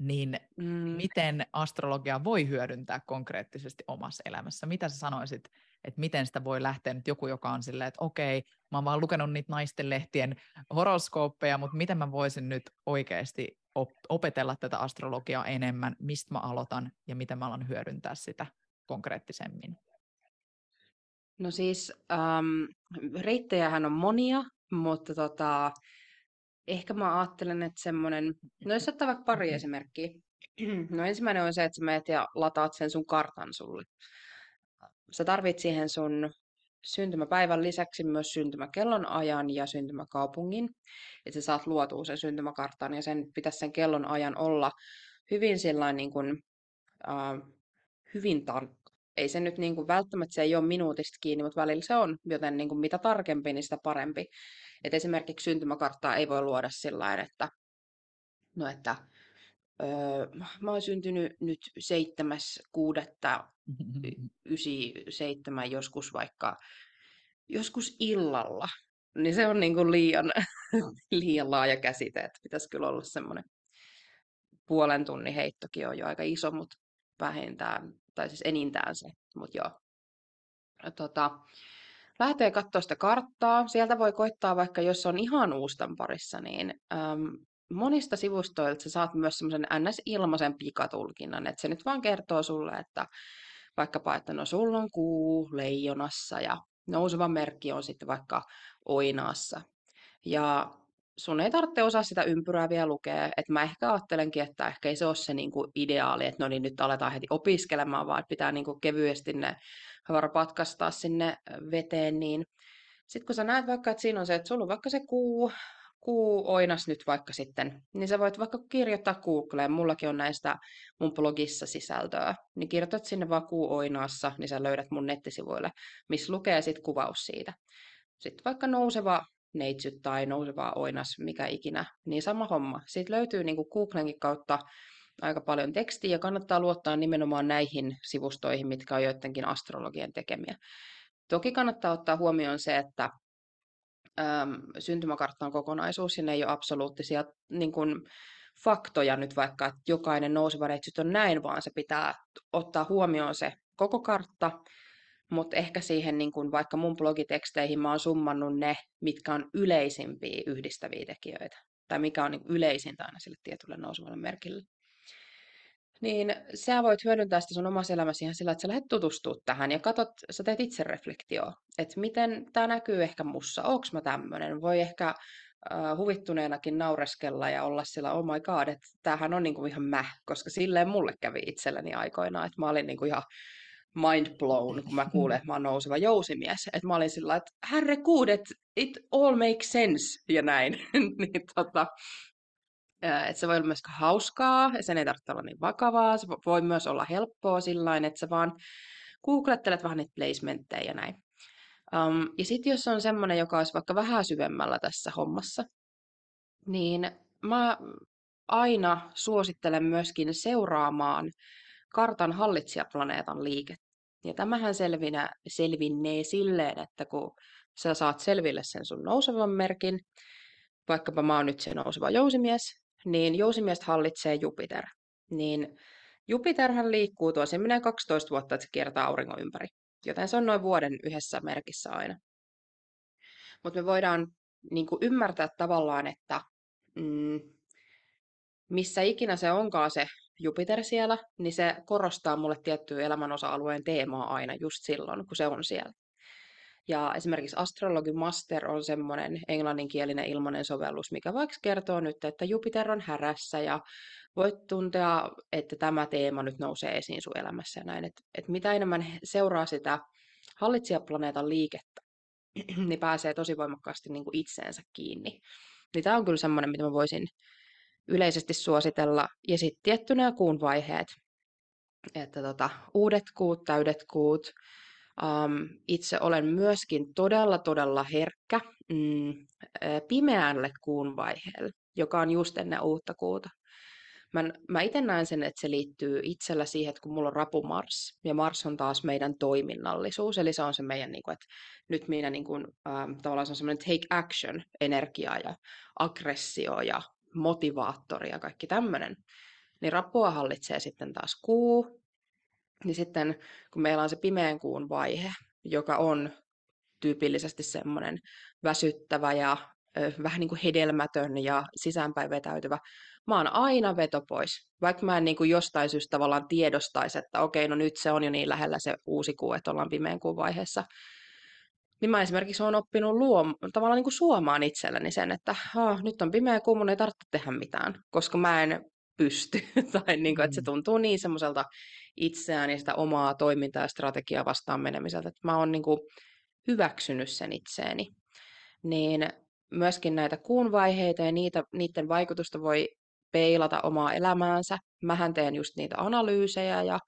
A: Niin mm. miten astrologia voi hyödyntää konkreettisesti omassa elämässä? Mitä sä sanoisit, että miten sitä voi lähteä nyt joku, joka on silleen, että okei, mä oon vaan lukenut niitä naisten lehtien horoskooppeja, mutta miten mä voisin nyt oikeasti op- opetella tätä astrologiaa enemmän, mistä mä aloitan ja miten mä alan hyödyntää sitä konkreettisemmin?
B: No siis ähm, reittejähän on monia, mutta tota, ehkä mä ajattelen, että semmoinen, no jos ottaa vaikka pari esimerkkiä. No ensimmäinen on se, että sä meet ja lataat sen sun kartan sulle. Sä tarvit siihen sun syntymäpäivän lisäksi myös syntymäkellon ajan ja syntymäkaupungin. Että sä saat luotua sen syntymäkartan ja sen pitäisi sen kellon ajan olla hyvin sillain niin kuin, uh, hyvin tarkka. Ei se nyt niin kuin, välttämättä se ei ole minuutista kiinni, mutta välillä se on, joten niin kuin, mitä tarkempi, niin sitä parempi. Et esimerkiksi syntymäkarttaa ei voi luoda sillä että, no että öö, mä oon syntynyt nyt 7.6.97 (laughs) joskus vaikka joskus illalla. Niin se on niin kuin liian, (laughs) liian laaja käsite, että pitäisi kyllä olla semmoinen puolen tunnin heittokin on jo aika iso, mutta vähintään, tai siis enintään se, mutta joo. Tota, lähtee katsoa sitä karttaa. Sieltä voi koittaa vaikka, jos on ihan uustan parissa, niin äm, monista sivustoilta sä saat myös semmoisen NS-ilmaisen pikatulkinnan, että se nyt vaan kertoo sulle, että vaikkapa, että no sulla on kuu leijonassa ja nouseva merkki on sitten vaikka oinaassa. Ja sun ei tarvitse osaa sitä ympyrää vielä lukea. Et mä ehkä ajattelenkin, että ehkä ei se ole se niinku ideaali, että no niin nyt aletaan heti opiskelemaan, vaan pitää niinku kevyesti ne patkastaa sinne veteen, niin Sitten kun sä näet vaikka, että siinä on se, että sulla on vaikka se kuu, kuu oinas nyt vaikka sitten, niin sä voit vaikka kirjoittaa Googleen, mullakin on näistä mun blogissa sisältöä, niin kirjoitat sinne vaan kuu oinaassa, niin sä löydät mun nettisivuille, missä lukee sitten kuvaus siitä. Sitten vaikka nouseva neitsyt tai nouseva oinas, mikä ikinä, niin sama homma. Siitä löytyy niin kuin Googlenkin kautta aika paljon tekstiä ja kannattaa luottaa nimenomaan näihin sivustoihin, mitkä on joidenkin astrologian tekemiä. Toki kannattaa ottaa huomioon se, että äm, syntymäkartta on kokonaisuus ja ne ei ole absoluuttisia niin kuin, faktoja nyt vaikka, että jokainen nouseva neitsyt on näin, vaan se pitää ottaa huomioon se koko kartta, mutta ehkä siihen niin kun vaikka mun blogiteksteihin mä oon summannut ne, mitkä on yleisimpiä yhdistäviä tekijöitä, tai mikä on niin yleisintä aina sille tietylle nousevalle merkille. Niin sä voit hyödyntää sitä sun omassa elämässä ihan sillä, että sä lähdet tutustumaan tähän ja katsot, sä teet itse reflektioa, että miten tämä näkyy ehkä mussa, onko mä tämmöinen, voi ehkä uh, huvittuneenakin naureskella ja olla sillä, oh my god, että tämähän on niinku ihan mä, koska silleen mulle kävi itselleni aikoinaan, että mä olin niinku ihan mind blown, kun mä kuulen, että mä oon nouseva jousimies. Että mä olin sillä että herre kuudet, it all makes sense ja näin. (laughs) niin, tota, että se voi olla myös hauskaa, ja sen ei tarvitse olla niin vakavaa, se voi myös olla helppoa sillä että sä vaan googlettelet vähän niitä placementteja ja näin. Um, ja sitten jos on semmoinen, joka olisi vaikka vähän syvemmällä tässä hommassa, niin mä aina suosittelen myöskin seuraamaan kartan hallitsijaplaneetan liikettä. Ja tämähän selvinä, selvinnee silleen, että kun sä saat selville sen sun nousevan merkin, vaikkapa mä oon nyt se nouseva jousimies, niin jousimies hallitsee Jupiter. Niin Jupiterhän liikkuu tuossa, se menee 12 vuotta, että se kiertää auringon ympäri. Joten se on noin vuoden yhdessä merkissä aina. Mutta me voidaan niin ymmärtää tavallaan, että mm, missä ikinä se onkaan se Jupiter siellä, niin se korostaa mulle tiettyä elämänosa-alueen teemaa aina just silloin, kun se on siellä. Ja esimerkiksi Astrology Master on semmoinen englanninkielinen ilmainen sovellus, mikä vaikka kertoo nyt, että Jupiter on härässä ja voit tuntea, että tämä teema nyt nousee esiin sun elämässä ja näin. Että et mitä enemmän seuraa sitä hallitsijaplaneetan liikettä, (clears throat) niin pääsee tosi voimakkaasti niin kuin itseensä kiinni. Niin tämä on kyllä semmoinen, mitä mä voisin yleisesti suositella. Ja sitten tietty nämä kuun vaiheet, että tota, uudet kuut, täydet kuut. Um, itse olen myöskin todella, todella herkkä mm, pimeälle kuun vaiheelle, joka on just ennen uutta kuuta. Mä, mä itse näen sen, että se liittyy itsellä siihen, että kun mulla on rapu Mars, ja Mars on taas meidän toiminnallisuus, eli se on se meidän, niin kuin, että nyt minä niin kuin, ähm, tavallaan se on semmoinen take action energia ja aggressio ja motivaattori ja kaikki tämmöinen. Niin rappua hallitsee sitten taas kuu. Niin sitten kun meillä on se pimeän kuun vaihe, joka on tyypillisesti semmoinen väsyttävä ja ö, vähän niin kuin hedelmätön ja sisäänpäin vetäytyvä, mä oon aina veto pois. Vaikka mä en niin kuin jostain syystä tavallaan tiedostaisi, että okei, no nyt se on jo niin lähellä se uusi kuu, että ollaan pimeän kuun vaiheessa, niin mä esimerkiksi olen oppinut luom, tavallaan niin kuin suomaan itselleni sen, että oh, nyt on pimeä kuu, mun ei tarvitse tehdä mitään, koska mä en pysty. (laughs) tai niin kuin, että se mm. tuntuu niin semmoiselta itseään ja sitä omaa toimintaa ja strategiaa vastaan menemiseltä, että mä oon niin kuin hyväksynyt sen itseeni. Niin myöskin näitä kuun vaiheita ja niitä, niiden vaikutusta voi peilata omaa elämäänsä. Mähän teen just niitä analyysejä ja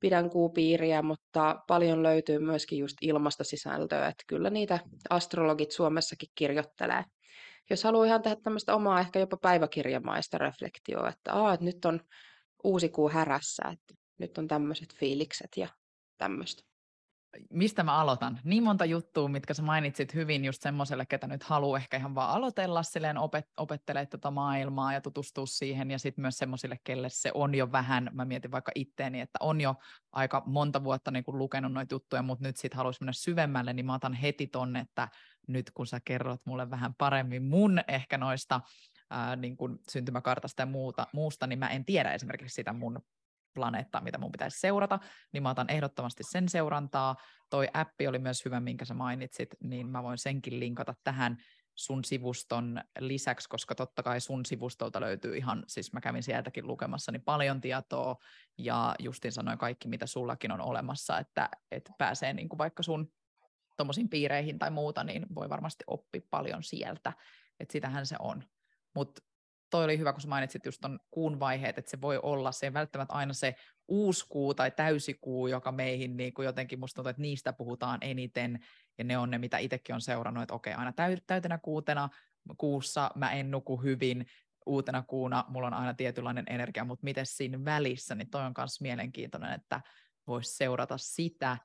B: pidän kuupiiriä, mutta paljon löytyy myöskin just ilmasta sisältöä, että kyllä niitä astrologit Suomessakin kirjoittelee. Jos haluaa ihan tehdä tämmöistä omaa, ehkä jopa päiväkirjamaista reflektioa, että, Aa, että nyt on uusi kuu härässä, että nyt on tämmöiset fiilikset ja tämmöistä
A: mistä mä aloitan? Niin monta juttua, mitkä sä mainitsit hyvin just semmoiselle, ketä nyt haluaa ehkä ihan vaan aloitella silleen opet- opettelee tätä maailmaa ja tutustua siihen ja sitten myös semmoisille, kelle se on jo vähän, mä mietin vaikka itteeni, että on jo aika monta vuotta niin lukenut noita juttuja, mutta nyt sitten haluaisi mennä syvemmälle, niin mä otan heti tonne, että nyt kun sä kerrot mulle vähän paremmin mun ehkä noista ää, niin kuin syntymäkartasta ja muuta, muusta, niin mä en tiedä esimerkiksi sitä mun planeettaa, mitä mun pitäisi seurata, niin mä otan ehdottomasti sen seurantaa. Toi appi oli myös hyvä, minkä sä mainitsit, niin mä voin senkin linkata tähän sun sivuston lisäksi, koska totta kai sun sivustolta löytyy ihan, siis mä kävin sieltäkin lukemassa niin paljon tietoa, ja Justin sanoi kaikki, mitä sullakin on olemassa, että, että pääsee niin kuin vaikka sun tuommoisiin piireihin tai muuta, niin voi varmasti oppia paljon sieltä, että sitähän se on. Mutta toi oli hyvä, kun sä mainitsit just ton kuun vaiheet, että se voi olla, se ei välttämättä aina se uuskuu tai täysikuu, joka meihin niin kuin jotenkin musta tuntuu, että niistä puhutaan eniten, ja ne on ne, mitä itsekin on seurannut, että okei, aina täytenä kuutena kuussa mä en nuku hyvin, uutena kuuna mulla on aina tietynlainen energia, mutta miten siinä välissä, niin toi on myös mielenkiintoinen, että voisi seurata sitä,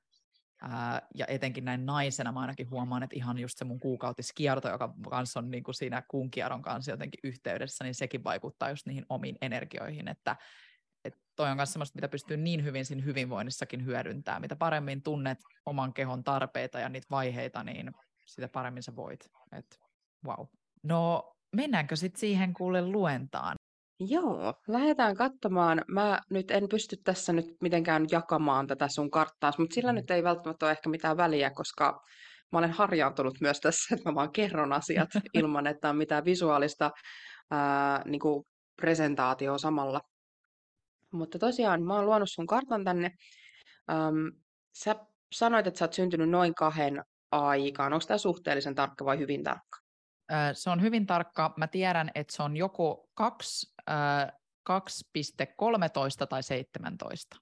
A: Ja etenkin näin naisena mä ainakin huomaan, että ihan just se mun kuukautiskierto, joka kanssa on niin kuin siinä kuun kierron kanssa jotenkin yhteydessä, niin sekin vaikuttaa just niihin omiin energioihin, että että toi on myös semmoista, mitä pystyy niin hyvin siinä hyvinvoinnissakin hyödyntämään. Mitä paremmin tunnet oman kehon tarpeita ja niitä vaiheita, niin sitä paremmin sä voit. Et, wow. No mennäänkö sitten siihen kuule luentaan?
B: Joo, lähdetään katsomaan. Mä nyt en pysty tässä nyt mitenkään jakamaan tätä sun karttaa, mutta sillä mm. nyt ei välttämättä ole ehkä mitään väliä, koska mä olen harjaantunut myös tässä, että mä vaan kerron asiat (laughs) ilman, että on mitään visuaalista ää, niin kuin presentaatioa samalla. Mutta tosiaan, mä oon luonut sun kartan tänne. Äm, sä sanoit, että sä oot syntynyt noin kahden aikaan. Onko tämä suhteellisen tarkka vai hyvin tarkka?
A: Se on hyvin tarkka. Mä tiedän, että se on joko 2,13 tai 17.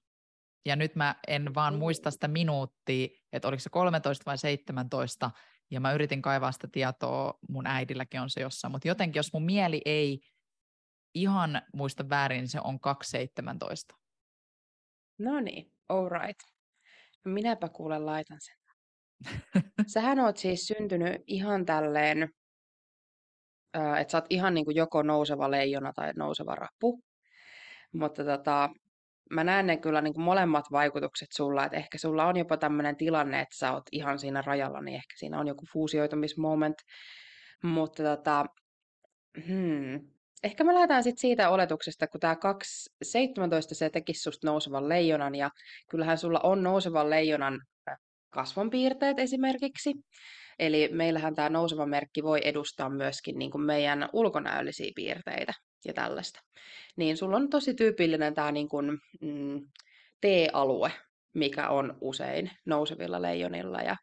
A: Ja nyt mä en vaan muista sitä minuuttia, että oliko se 13 vai 17, ja mä yritin kaivaa sitä tietoa, mun äidilläkin on se jossain, mutta jotenkin jos mun mieli ei ihan muista väärin, niin se on 2,17.
B: No niin, all right. Minäpä kuule laitan sen. Sähän oot siis syntynyt ihan tälleen että sä oot ihan niin kuin joko nouseva leijona tai nouseva rappu. Mutta tota, mä näen ne kyllä niin kuin molemmat vaikutukset sulla, että ehkä sulla on jopa tämmöinen tilanne, että sä oot ihan siinä rajalla, niin ehkä siinä on joku fuusioitumismoment. Mutta tota, hmm, ehkä me lähdetään sitten siitä oletuksesta, kun tämä 2.17 se tekisi susta nousevan leijonan, ja kyllähän sulla on nousevan leijonan kasvonpiirteet esimerkiksi. Eli meillähän tämä nouseva merkki voi edustaa myöskin niin kuin meidän ulkonäöllisiä piirteitä ja tällaista. Niin sulla on tosi tyypillinen tämä niin kuin, mm, T-alue, mikä on usein nousevilla leijonilla. Ja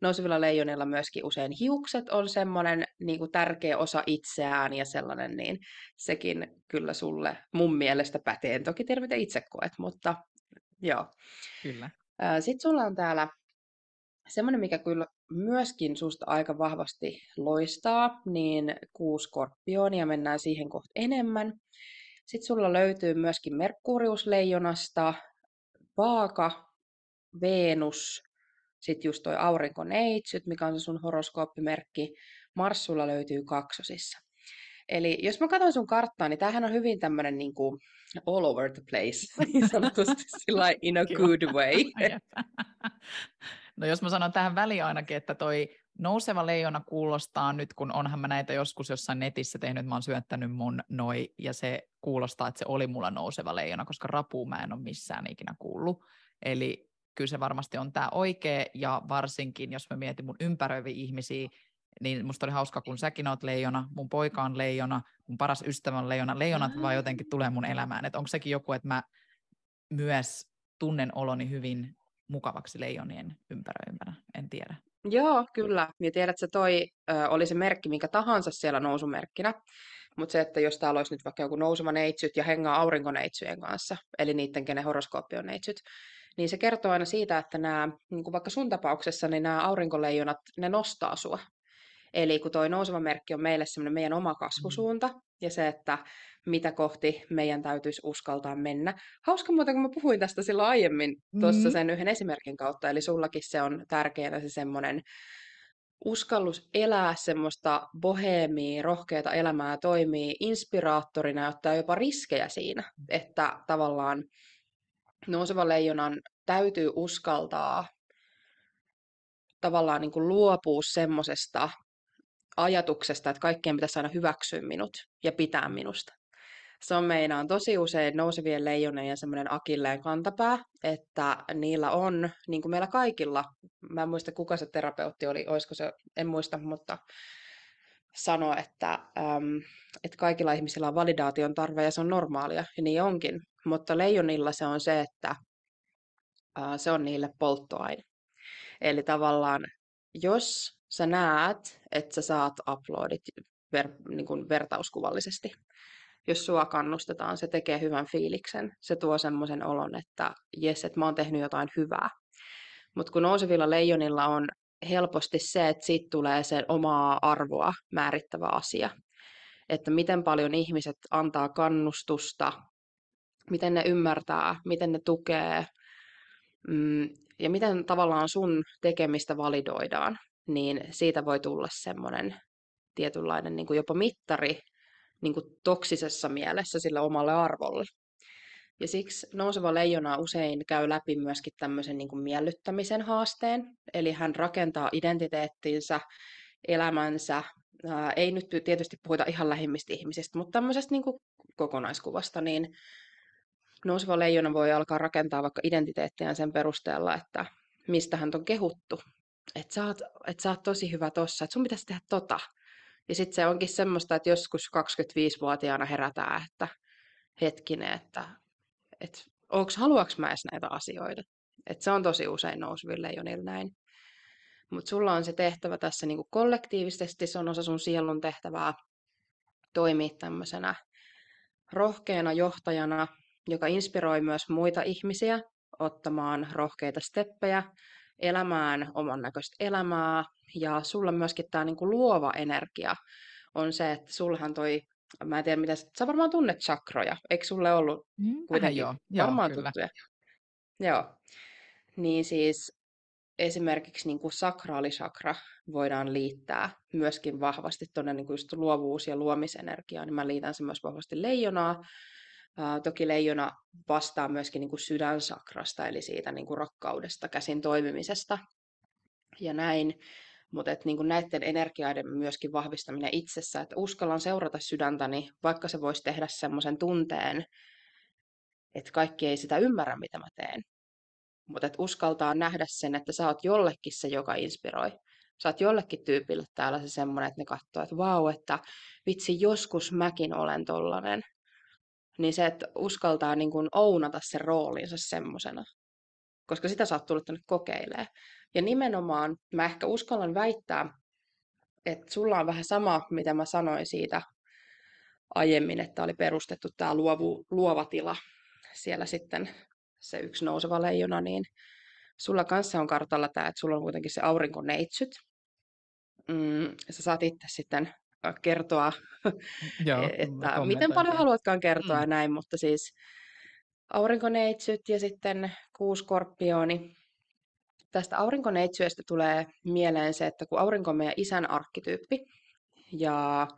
B: nousevilla leijonilla myöskin usein hiukset on semmoinen niin kuin tärkeä osa itseään ja sellainen, niin sekin kyllä sulle mun mielestä pätee. Toki terveitä itse koet, mutta joo.
A: Kyllä.
B: Sitten sulla on täällä semmoinen, mikä kyllä myöskin susta aika vahvasti loistaa, niin kuusi skorpionia, mennään siihen kohta enemmän. Sitten sulla löytyy myöskin Merkurius leijonasta, Vaaka, Venus, sitten just toi aurinkoneitsyt, mikä on se sun horoskooppimerkki. Mars sulla löytyy kaksosissa. Eli jos mä katson sun karttaa, niin tämähän on hyvin tämmöinen niin kuin all over the place, (laughs) niin sanotusti sillä in a (laughs) good way.
A: No jos mä sanon tähän väliin ainakin, että toi nouseva leijona kuulostaa nyt, kun onhan mä näitä joskus jossain netissä tehnyt, mä oon syöttänyt mun noi, ja se kuulostaa, että se oli mulla nouseva leijona, koska rapuu mä en ole missään ikinä kuullut. Eli kyllä se varmasti on tämä oikea, ja varsinkin jos mä mietin mun ympäröiviä ihmisiä, niin musta oli hauska, kun säkin oot leijona, mun poika on leijona, mun paras ystävä on leijona, leijonat vaan jotenkin tulee mun elämään, että onko sekin joku, että mä myös tunnen oloni hyvin mukavaksi leijonien ympäröimänä, en tiedä.
B: Joo, kyllä. Ja tiedät, että toi ö, oli se merkki mikä tahansa siellä nousumerkkinä. Mutta se, että jos täällä olisi nyt vaikka joku nouseva neitsyt ja hengaa aurinkoneitsyjen kanssa, eli niiden, kenen horoskooppi on neitsyt, niin se kertoo aina siitä, että nämä, niin kuin vaikka sun tapauksessa, niin nämä aurinkoleijonat, ne nostaa sua. Eli kun tuo nouseva merkki on meille semmoinen meidän oma kasvusuunta, ja se, että mitä kohti meidän täytyisi uskaltaa mennä. Hauska muuten, kun mä puhuin tästä silloin aiemmin tuossa mm-hmm. sen yhden esimerkin kautta, eli sullakin se on tärkeää se semmoinen uskallus elää semmoista boheemia, rohkeata elämää, toimii inspiraattorina ja ottaa jopa riskejä siinä, että tavallaan nousevan leijonan täytyy uskaltaa tavallaan niin kuin luopua semmoisesta ajatuksesta, että kaikkien pitäisi aina hyväksyä minut ja pitää minusta. Se on meinaan tosi usein nousevien leijonien semmoinen akilleen kantapää, että niillä on, niin kuin meillä kaikilla, mä en muista kuka se terapeutti oli, olisiko se, en muista, mutta sanoi, että, äm, että kaikilla ihmisillä on validaation tarve ja se on normaalia, ja niin onkin. Mutta leijonilla se on se, että ää, se on niille polttoaine. Eli tavallaan jos sä näet, että sä saat uploadit ver, niin kuin vertauskuvallisesti, jos sua kannustetaan, se tekee hyvän fiiliksen. Se tuo semmoisen olon, että jes, että mä oon tehnyt jotain hyvää. Mutta kun nousevilla leijonilla on helposti se, että siitä tulee sen omaa arvoa määrittävä asia. Että miten paljon ihmiset antaa kannustusta, miten ne ymmärtää, miten ne tukee mm, ja miten tavallaan sun tekemistä validoidaan, niin siitä voi tulla semmoinen tietynlainen niin kuin jopa mittari niin kuin toksisessa mielessä sille omalle arvolle. Ja siksi nouseva leijona usein käy läpi myöskin tämmöisen niin kuin miellyttämisen haasteen, eli hän rakentaa identiteettinsä, elämänsä, ää, ei nyt tietysti puhuta ihan lähimmistä ihmisistä, mutta tämmöisestä niin kuin kokonaiskuvasta, niin nouseva leijona voi alkaa rakentaa vaikka identiteettiään sen perusteella, että mistä hän on kehuttu. Että sä, et sä oot tosi hyvä tossa, että sun pitäisi tehdä tota. Ja sitten se onkin semmoista, että joskus 25-vuotiaana herätään, että hetkinen, että, että onks, haluaks mä edes näitä asioita. Että se on tosi usein nousuville jo näin. Mutta sulla on se tehtävä tässä niinku kollektiivisesti, se on osa sun sielun tehtävää toimia tämmöisenä rohkeana johtajana, joka inspiroi myös muita ihmisiä ottamaan rohkeita steppejä, elämään oman näköistä elämää. Ja sulla myöskin tämä niinku luova energia on se, että sulhan toi, mä en tiedä mitä, sä varmaan tunnet chakroja, eikö sulle ollut mm, kuitenkin joo, varmaan joo, tuttuja? Joo. Niin siis esimerkiksi niin kuin sakraalisakra voidaan liittää myöskin vahvasti tuonne niin just luovuus- ja luomisenergiaan, niin mä liitän sen myös vahvasti leijonaa, Toki leijona vastaa myöskin niin kuin sydänsakrasta, eli siitä niin kuin rakkaudesta, käsin toimimisesta ja näin. Mutta niin näiden energiaiden myöskin vahvistaminen itsessä, että uskallan seurata sydäntäni, vaikka se voisi tehdä semmoisen tunteen, että kaikki ei sitä ymmärrä, mitä mä teen. Mutta uskaltaa nähdä sen, että sä oot jollekin se, joka inspiroi. Sä oot jollekin tyypille täällä se semmoinen, että ne katsoo, että vau, että vitsi, joskus mäkin olen tollanen niin se, että uskaltaa niin kuin ounata sen roolinsa semmoisena, koska sitä sä oot tullut tänne kokeilemaan. Ja nimenomaan mä ehkä uskallan väittää, että sulla on vähän sama, mitä mä sanoin siitä aiemmin, että oli perustettu tämä luovu, luova tila siellä sitten se yksi nouseva leijona, niin sulla kanssa on kartalla tämä, että sulla on kuitenkin se aurinkoneitsyt. Mm, sä saat itse sitten kertoa, (laughs) Joo, että miten paljon haluatkaan kertoa mm. ja näin, mutta siis aurinkoneitsyt ja sitten kuusi skorpioni. Tästä aurinkoneitsyöstä tulee mieleen se, että kun aurinko on meidän isän arkkityyppi ja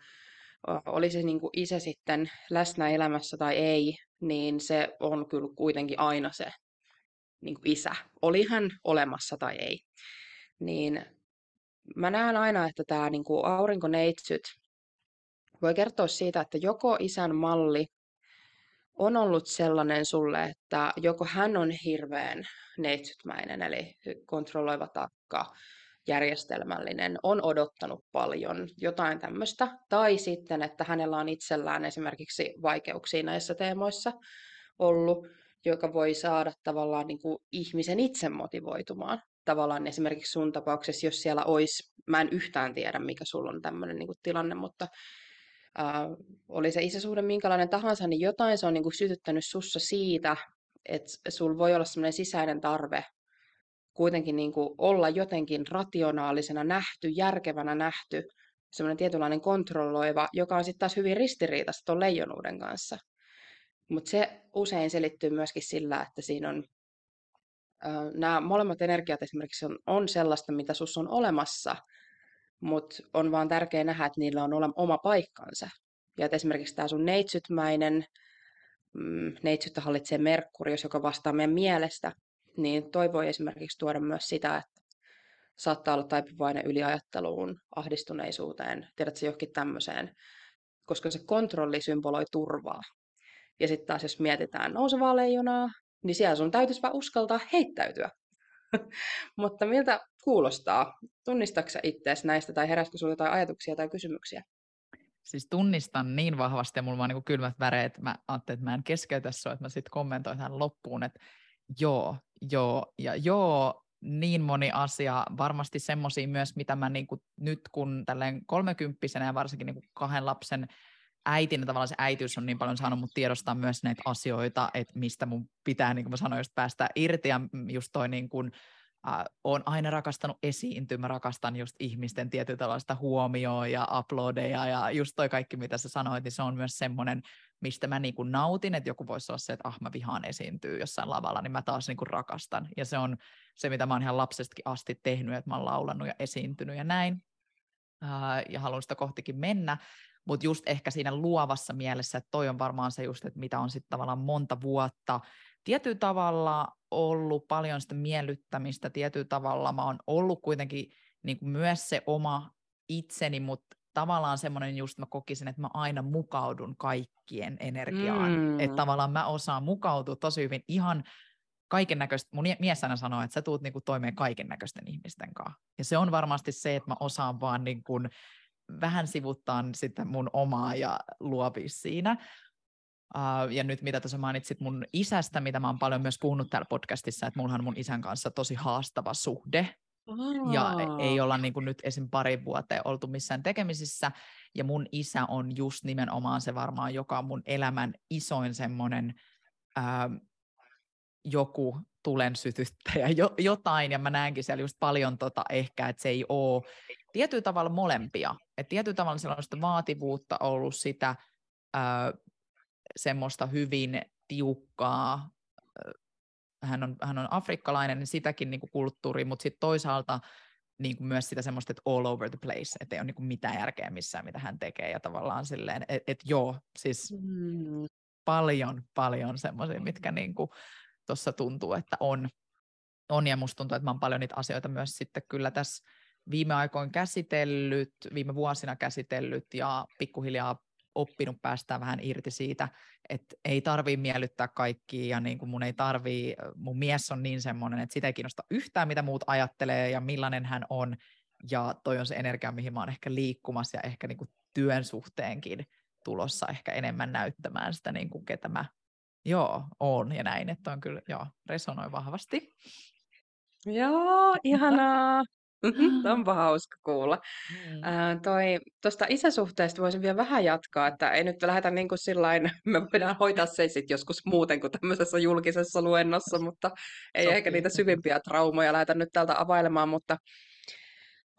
B: oli se niin kuin isä sitten läsnä elämässä tai ei, niin se on kyllä kuitenkin aina se niin kuin isä. Oli hän olemassa tai ei. Niin mä näen aina, että tämä niin kuin aurinkoneitsyt voi kertoa siitä, että joko isän malli on ollut sellainen sulle, että joko hän on hirveän neitsytmäinen, eli kontrolloiva takka, järjestelmällinen, on odottanut paljon, jotain tämmöistä, tai sitten, että hänellä on itsellään esimerkiksi vaikeuksia näissä teemoissa ollut, joka voi saada tavallaan niin kuin ihmisen itse motivoitumaan. Tavallaan esimerkiksi sun tapauksessa, jos siellä olisi, mä en yhtään tiedä, mikä sulla on tämmöinen niin tilanne, mutta äh, oli se isäsuhde minkälainen tahansa, niin jotain se on niin kuin sytyttänyt sussa siitä, että sul voi olla semmoinen sisäinen tarve kuitenkin niin kuin olla jotenkin rationaalisena nähty, järkevänä nähty, semmoinen tietynlainen kontrolloiva, joka on sitten taas hyvin ristiriitaista tuon leijonuuden kanssa. Mutta se usein selittyy myöskin sillä, että siinä on nämä molemmat energiat esimerkiksi on, on sellaista, mitä sus on olemassa, mutta on vaan tärkeää nähdä, että niillä on oma paikkansa. Ja että esimerkiksi tämä sun neitsytmäinen, mm, neitsyttä hallitsee Merkurius, joka vastaa meidän mielestä, niin toi voi esimerkiksi tuoda myös sitä, että saattaa olla taipuvainen yliajatteluun, ahdistuneisuuteen, tiedätkö johonkin tämmöiseen, koska se kontrolli symboloi turvaa. Ja sitten taas jos mietitään nousevaa leijonaa, niin siellä sun täytyisi vaan uskaltaa heittäytyä. (laughs) Mutta miltä kuulostaa? Tunnistatko itseäsi näistä tai heräskö sinulle jotain ajatuksia tai kysymyksiä?
A: Siis tunnistan niin vahvasti ja mulla on niin kylmät väreet, mä ajattelin, että mä en keskeytä sinua, että mä sitten kommentoin tähän loppuun, että joo, joo ja joo, niin moni asia, varmasti semmoisia myös, mitä mä niin kuin nyt kun tälleen kolmekymppisenä ja varsinkin niin kuin kahden lapsen äitinä tavallaan se äitiys on niin paljon saanut mut tiedostaa myös näitä asioita, että mistä mun pitää, niin kuin mä sanoin, just päästä irti ja just toi niin kuin, äh, olen aina rakastanut esiintyä, mä rakastan just ihmisten tietyllä tällaista huomioa ja uploadeja ja just toi kaikki, mitä sä sanoit, niin se on myös semmoinen, mistä mä niin kuin nautin, että joku voisi olla se, että ah mä vihaan esiintyä jossain lavalla, niin mä taas niin kuin rakastan. Ja se on se, mitä mä oon ihan lapsestakin asti tehnyt, että mä oon laulannut ja esiintynyt ja näin. Ja haluan sitä kohtikin mennä, mutta just ehkä siinä luovassa mielessä, että toi on varmaan se just, että mitä on sitten tavallaan monta vuotta tietyllä tavalla ollut paljon sitä miellyttämistä, tietyllä tavalla mä oon ollut kuitenkin niin kuin myös se oma itseni, mutta tavallaan semmoinen just mä kokisin, että mä aina mukaudun kaikkien energiaan. Mm. Että tavallaan mä osaan mukautua tosi hyvin ihan kaiken näköistä, mun mies aina sanoo, että sä tuut niinku toimeen kaiken näköisten ihmisten kanssa. Ja se on varmasti se, että mä osaan vaan niinku vähän sivuttaa sitten mun omaa ja luovia siinä. Uh, ja nyt mitä tuossa mainitsit mun isästä, mitä mä oon paljon myös puhunut täällä podcastissa, että mulla on mun isän kanssa tosi haastava suhde. Oh. Ja ei olla niin kuin nyt esim. pari vuoteen oltu missään tekemisissä. Ja mun isä on just nimenomaan se varmaan, joka on mun elämän isoin semmoinen uh, joku tulen sytyttäjä, jo, jotain, ja mä näenkin siellä just paljon tota ehkä, että se ei ole tietyllä tavalla molempia. Et tietyllä tavalla sellaista vaativuutta ollut sitä ää, semmoista hyvin tiukkaa, hän on, hän on afrikkalainen, niin sitäkin niin kuin kulttuuri, mutta sitten toisaalta niin kuin myös sitä semmoista, että all over the place, että ei ole niin kuin mitään järkeä missään, mitä hän tekee, ja tavallaan silleen, että et joo, siis mm. paljon, paljon semmoisia, mitkä niin kuin tuossa tuntuu, että on, on, ja musta tuntuu, että mä oon paljon niitä asioita myös sitten kyllä tässä viime aikoina käsitellyt, viime vuosina käsitellyt ja pikkuhiljaa oppinut päästään vähän irti siitä, että ei tarvii miellyttää kaikkia ja niin kuin mun ei tarvii, mun mies on niin semmoinen, että sitä ei kiinnosta yhtään, mitä muut ajattelee ja millainen hän on ja toi on se energia, mihin mä oon ehkä liikkumassa ja ehkä niin kuin työn suhteenkin tulossa ehkä enemmän näyttämään sitä, niin kuin ketä mä joo, on ja näin, että on kyllä, joo, resonoi vahvasti.
B: Joo, ihanaa. (laughs) Mm-hmm, onpa hauska kuulla. Mm. Äh, toi, tuosta isäsuhteesta voisin vielä vähän jatkaa, että ei nyt lähdetä niin kuin sillain, (laughs) me voidaan hoitaa se sitten joskus muuten kuin tämmöisessä julkisessa luennossa, mutta ei Sopii. ehkä niitä syvimpiä traumoja lähdetä nyt täältä availemaan, mutta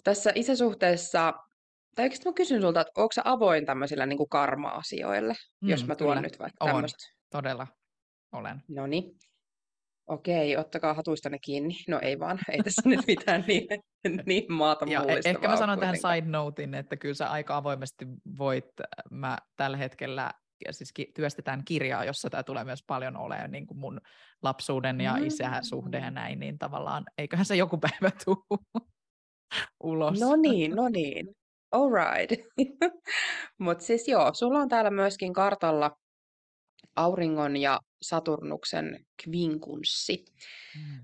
B: tässä isäsuhteessa, tai oikeastaan mä kysyn sulta, että onko sä avoin tämmöisillä niin kuin karma-asioille, mm, jos mä tuon kyllä. nyt vaikka tämmöistä?
A: todella olen.
B: No niin. Okei, ottakaa hatuistanne kiinni. No ei vaan, ei tässä nyt mitään niin, niin maata ja e-
A: Ehkä mä sanon tähän side notein, että kyllä sä aika avoimesti voit, mä tällä hetkellä siis työstetään kirjaa, jossa tämä tulee myös paljon olemaan niin kuin mun lapsuuden ja mm. isän suhde ja näin, niin tavallaan eiköhän se joku päivä tule (laughs) ulos.
B: No niin, no niin. All right. (laughs) Mutta siis joo, sulla on täällä myöskin kartalla auringon ja Saturnuksen kvinkunssi. Mm.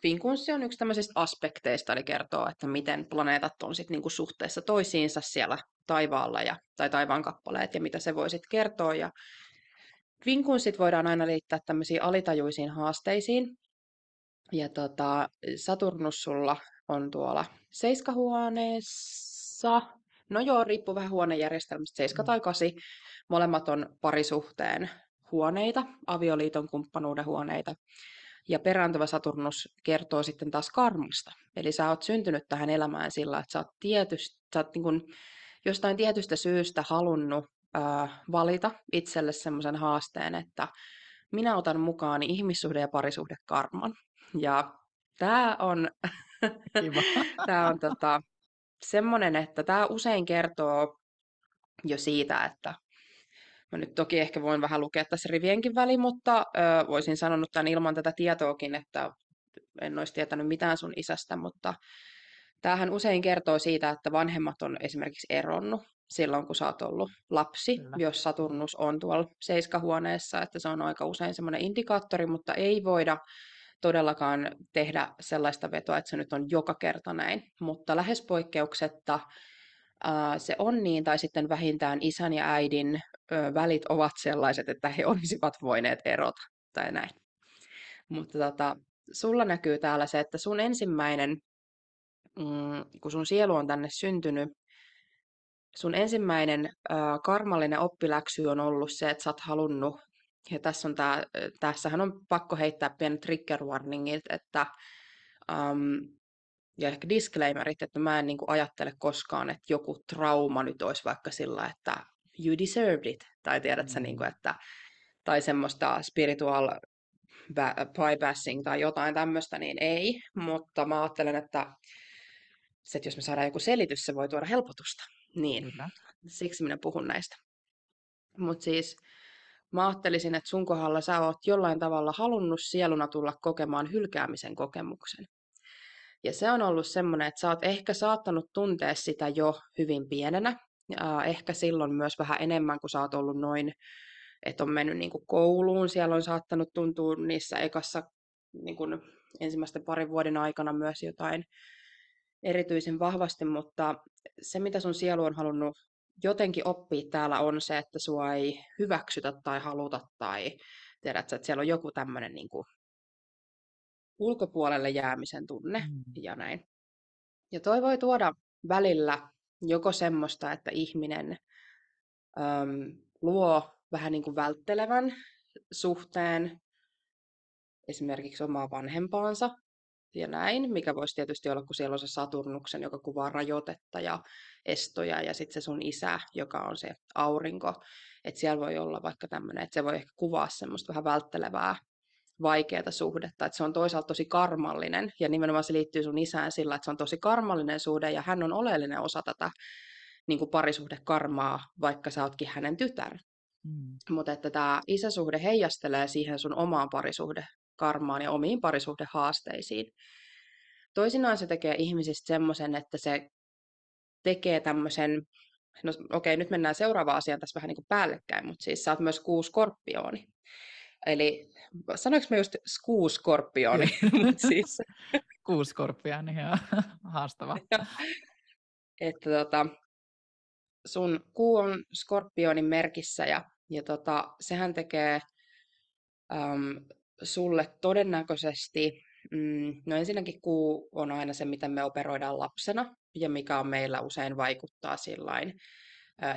B: kvinkunssi on yksi tämmöisistä aspekteista, eli kertoo, että miten planeetat on sit niinku suhteessa toisiinsa siellä taivaalla ja, tai taivaan kappaleet ja mitä se voi sitten kertoa. Ja kvinkunssit voidaan aina liittää tämmöisiin alitajuisiin haasteisiin. Ja tota, Saturnus sulla on tuolla seiskahuoneessa. No joo, riippuu vähän huonejärjestelmästä, seiska mm. tai kasi. Molemmat on parisuhteen huoneita, avioliiton kumppanuuden huoneita. Ja perääntyvä Saturnus kertoo sitten taas karmasta. Eli sä oot syntynyt tähän elämään sillä, että sä oot, tietyst, sä oot niin kun jostain tietystä syystä halunnut ää, valita itselle semmoisen haasteen, että minä otan mukaan ihmissuhde- ja parisuhdekarman. Ja tämä on, (laughs) tää on tota, semmoinen, että tämä usein kertoo jo siitä, että Mä nyt toki ehkä voin vähän lukea tässä rivienkin väliin, mutta ö, voisin sanonut tämän ilman tätä tietoakin, että en olisi tietänyt mitään sun isästä, mutta tämähän usein kertoo siitä, että vanhemmat on esimerkiksi eronnut silloin, kun sä oot ollut lapsi, Kyllä. jos Saturnus on tuolla seiskahuoneessa, että se on aika usein semmoinen indikaattori, mutta ei voida todellakaan tehdä sellaista vetoa, että se nyt on joka kerta näin, mutta lähes poikkeuksetta se on niin, tai sitten vähintään isän ja äidin välit ovat sellaiset, että he (laughs) olisivat voineet erota tai näin. Mutta tota, sulla näkyy täällä se, että sun ensimmäinen, mm, kun sun sielu on tänne syntynyt, sun ensimmäinen äh, karmallinen oppiläksy on ollut se, että sä oot halunnut, ja tässä on tää, tässähän on pakko heittää pienet trigger warningit, että um, ja ehkä disclaimerit, että mä en niin kuin ajattele koskaan, että joku trauma nyt olisi vaikka sillä, että you deserved it, tai tiedät mm. sä, niin kuin, että, tai semmoista spiritual bypassing tai jotain tämmöistä, niin ei, mutta mä ajattelen, että, se, että jos me saadaan joku selitys, se voi tuoda helpotusta. Niin, Kyllä. siksi minä puhun näistä. Mutta siis mä ajattelisin, että sun kohdalla sä oot jollain tavalla halunnut sieluna tulla kokemaan hylkäämisen kokemuksen. Ja se on ollut semmoinen, että sä oot ehkä saattanut tuntea sitä jo hyvin pienenä. Ehkä silloin myös vähän enemmän, kun sä oot ollut noin, että on mennyt niin kuin kouluun. Siellä on saattanut tuntua niissä ekassa niin kuin ensimmäisten parin vuoden aikana myös jotain erityisen vahvasti, mutta se mitä sun sielu on halunnut jotenkin oppia täällä on se, että sua ei hyväksytä tai haluta tai tiedät, että siellä on joku tämmöinen niin kuin ulkopuolelle jäämisen tunne mm. ja näin. Ja toi voi tuoda välillä joko semmoista, että ihminen äm, luo vähän niin kuin välttelevän suhteen esimerkiksi omaa vanhempaansa ja näin, mikä voisi tietysti olla, kun siellä on se Saturnuksen, joka kuvaa rajoitetta ja estoja, ja sitten se sun isä, joka on se aurinko, että siellä voi olla vaikka tämmöinen, että se voi ehkä kuvaa semmoista vähän välttelevää vaikeaa suhdetta, että se on toisaalta tosi karmallinen, ja nimenomaan se liittyy sun isään sillä, että se on tosi karmallinen suhde, ja hän on oleellinen osa tätä niin kuin parisuhdekarmaa, vaikka sä ootkin hänen tytär. Mm. Mutta että tämä isäsuhde heijastelee siihen sun omaan parisuhdekarmaan ja omiin parisuhdehaasteisiin. Toisinaan se tekee ihmisistä semmoisen, että se tekee tämmöisen, no okei, nyt mennään seuraavaan asiaan tässä vähän niin kuin päällekkäin, mutta siis sä oot myös kuuskorpiooni. Eli sanoinko mä just skuuskorpioni? (laughs)
A: siis. (laughs) Kuuskorpioni, joo. (laughs) Haastava.
B: että tota, sun kuu on skorpionin merkissä ja, ja tota, sehän tekee äm, sulle todennäköisesti, mm, no ensinnäkin kuu on aina se, mitä me operoidaan lapsena ja mikä on meillä usein vaikuttaa sillain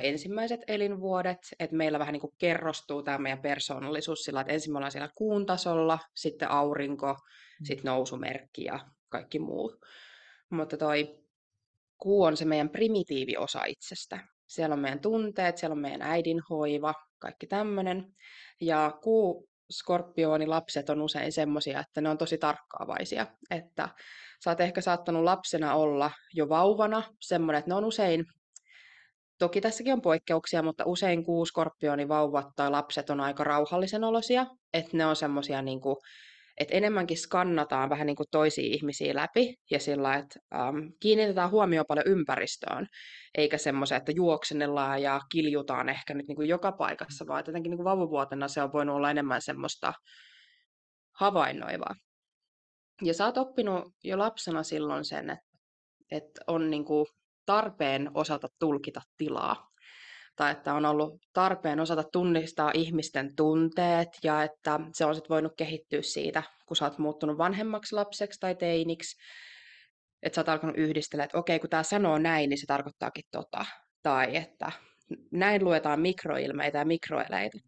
B: ensimmäiset elinvuodet, että meillä vähän niin kuin kerrostuu tämä meidän persoonallisuus sillä, että ensin me ollaan siellä kuun tasolla, sitten aurinko, mm. sitten nousumerkki ja kaikki muu. Mutta toi kuu on se meidän primitiivi osa itsestä. Siellä on meidän tunteet, siellä on meidän äidin hoiva, kaikki tämmöinen. Ja kuu skorpiooni lapset on usein semmoisia, että ne on tosi tarkkaavaisia. Että sä oot ehkä saattanut lapsena olla jo vauvana semmoinen, että ne on usein Toki tässäkin on poikkeuksia, mutta usein kuuskorpiooni vauvat tai lapset on aika rauhallisen olosia, että ne on semmoisia niin että enemmänkin skannataan vähän niin kuin toisia ihmisiä läpi ja sillä, että ähm, kiinnitetään huomioon paljon ympäristöön, eikä semmoisia, että juoksennellaan ja kiljutaan ehkä nyt niin kuin joka paikassa, vaan jotenkin niin vauvavuotena se on voinut olla enemmän semmoista havainnoivaa. Ja sä oot oppinut jo lapsena silloin sen, että, että on niin kuin tarpeen osata tulkita tilaa. Tai että on ollut tarpeen osata tunnistaa ihmisten tunteet ja että se on sitten voinut kehittyä siitä, kun sä oot muuttunut vanhemmaksi lapseksi tai teiniksi. Että sä oot alkanut yhdistellä, että okei, kun tämä sanoo näin, niin se tarkoittaakin tota. Tai että näin luetaan mikroilmeitä ja mikroeleitä.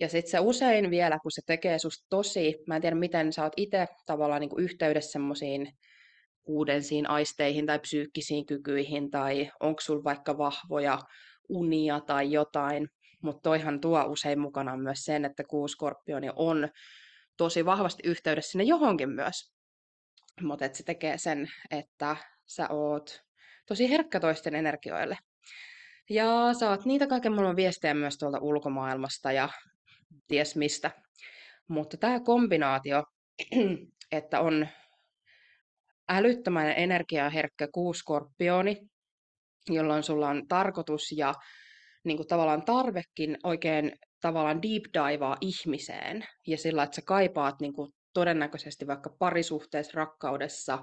B: Ja sitten se usein vielä, kun se tekee susta tosi, mä en tiedä miten sä oot itse tavallaan niin yhteydessä semmoisiin uudensiin aisteihin tai psyykkisiin kykyihin tai onko sulla vaikka vahvoja unia tai jotain. Mutta toihan tuo usein mukana myös sen, että kuuskorpioni on tosi vahvasti yhteydessä sinne johonkin myös. Mutta se tekee sen, että sä oot tosi herkkä toisten energioille. Ja saat niitä kaiken maailman viestejä myös tuolta ulkomaailmasta ja ties mistä. Mutta tämä kombinaatio, että on älyttömän energiaherkkä kuuskorpioni, jolloin sulla on tarkoitus ja niin kuin tavallaan tarvekin oikein tavallaan deep divea ihmiseen ja sillä, että sä kaipaat niin kuin todennäköisesti vaikka parisuhteessa, rakkaudessa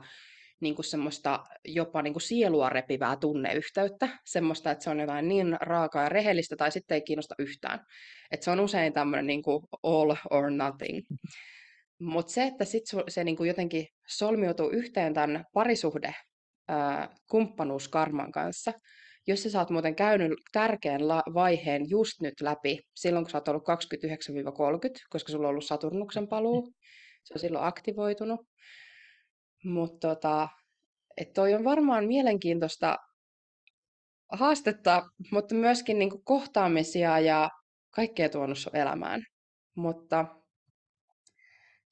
B: niin kuin semmoista jopa niin kuin sielua repivää tunneyhteyttä, semmoista, että se on jotain niin raakaa ja rehellistä tai sitten ei kiinnosta yhtään. Että se on usein tämmöinen niin kuin all or nothing. Mutta se, että sit se niinku jotenkin solmiutuu yhteen tämän parisuhde kumppanuus karman kanssa, jos sä saat muuten käynyt tärkeän vaiheen just nyt läpi, silloin kun sä oot ollut 29-30, koska sulla on ollut Saturnuksen paluu, (laughs) se on silloin aktivoitunut. Mutta tota, et toi on varmaan mielenkiintoista haastetta, mutta myöskin niinku kohtaamisia ja kaikkea tuonut sun elämään. Mutta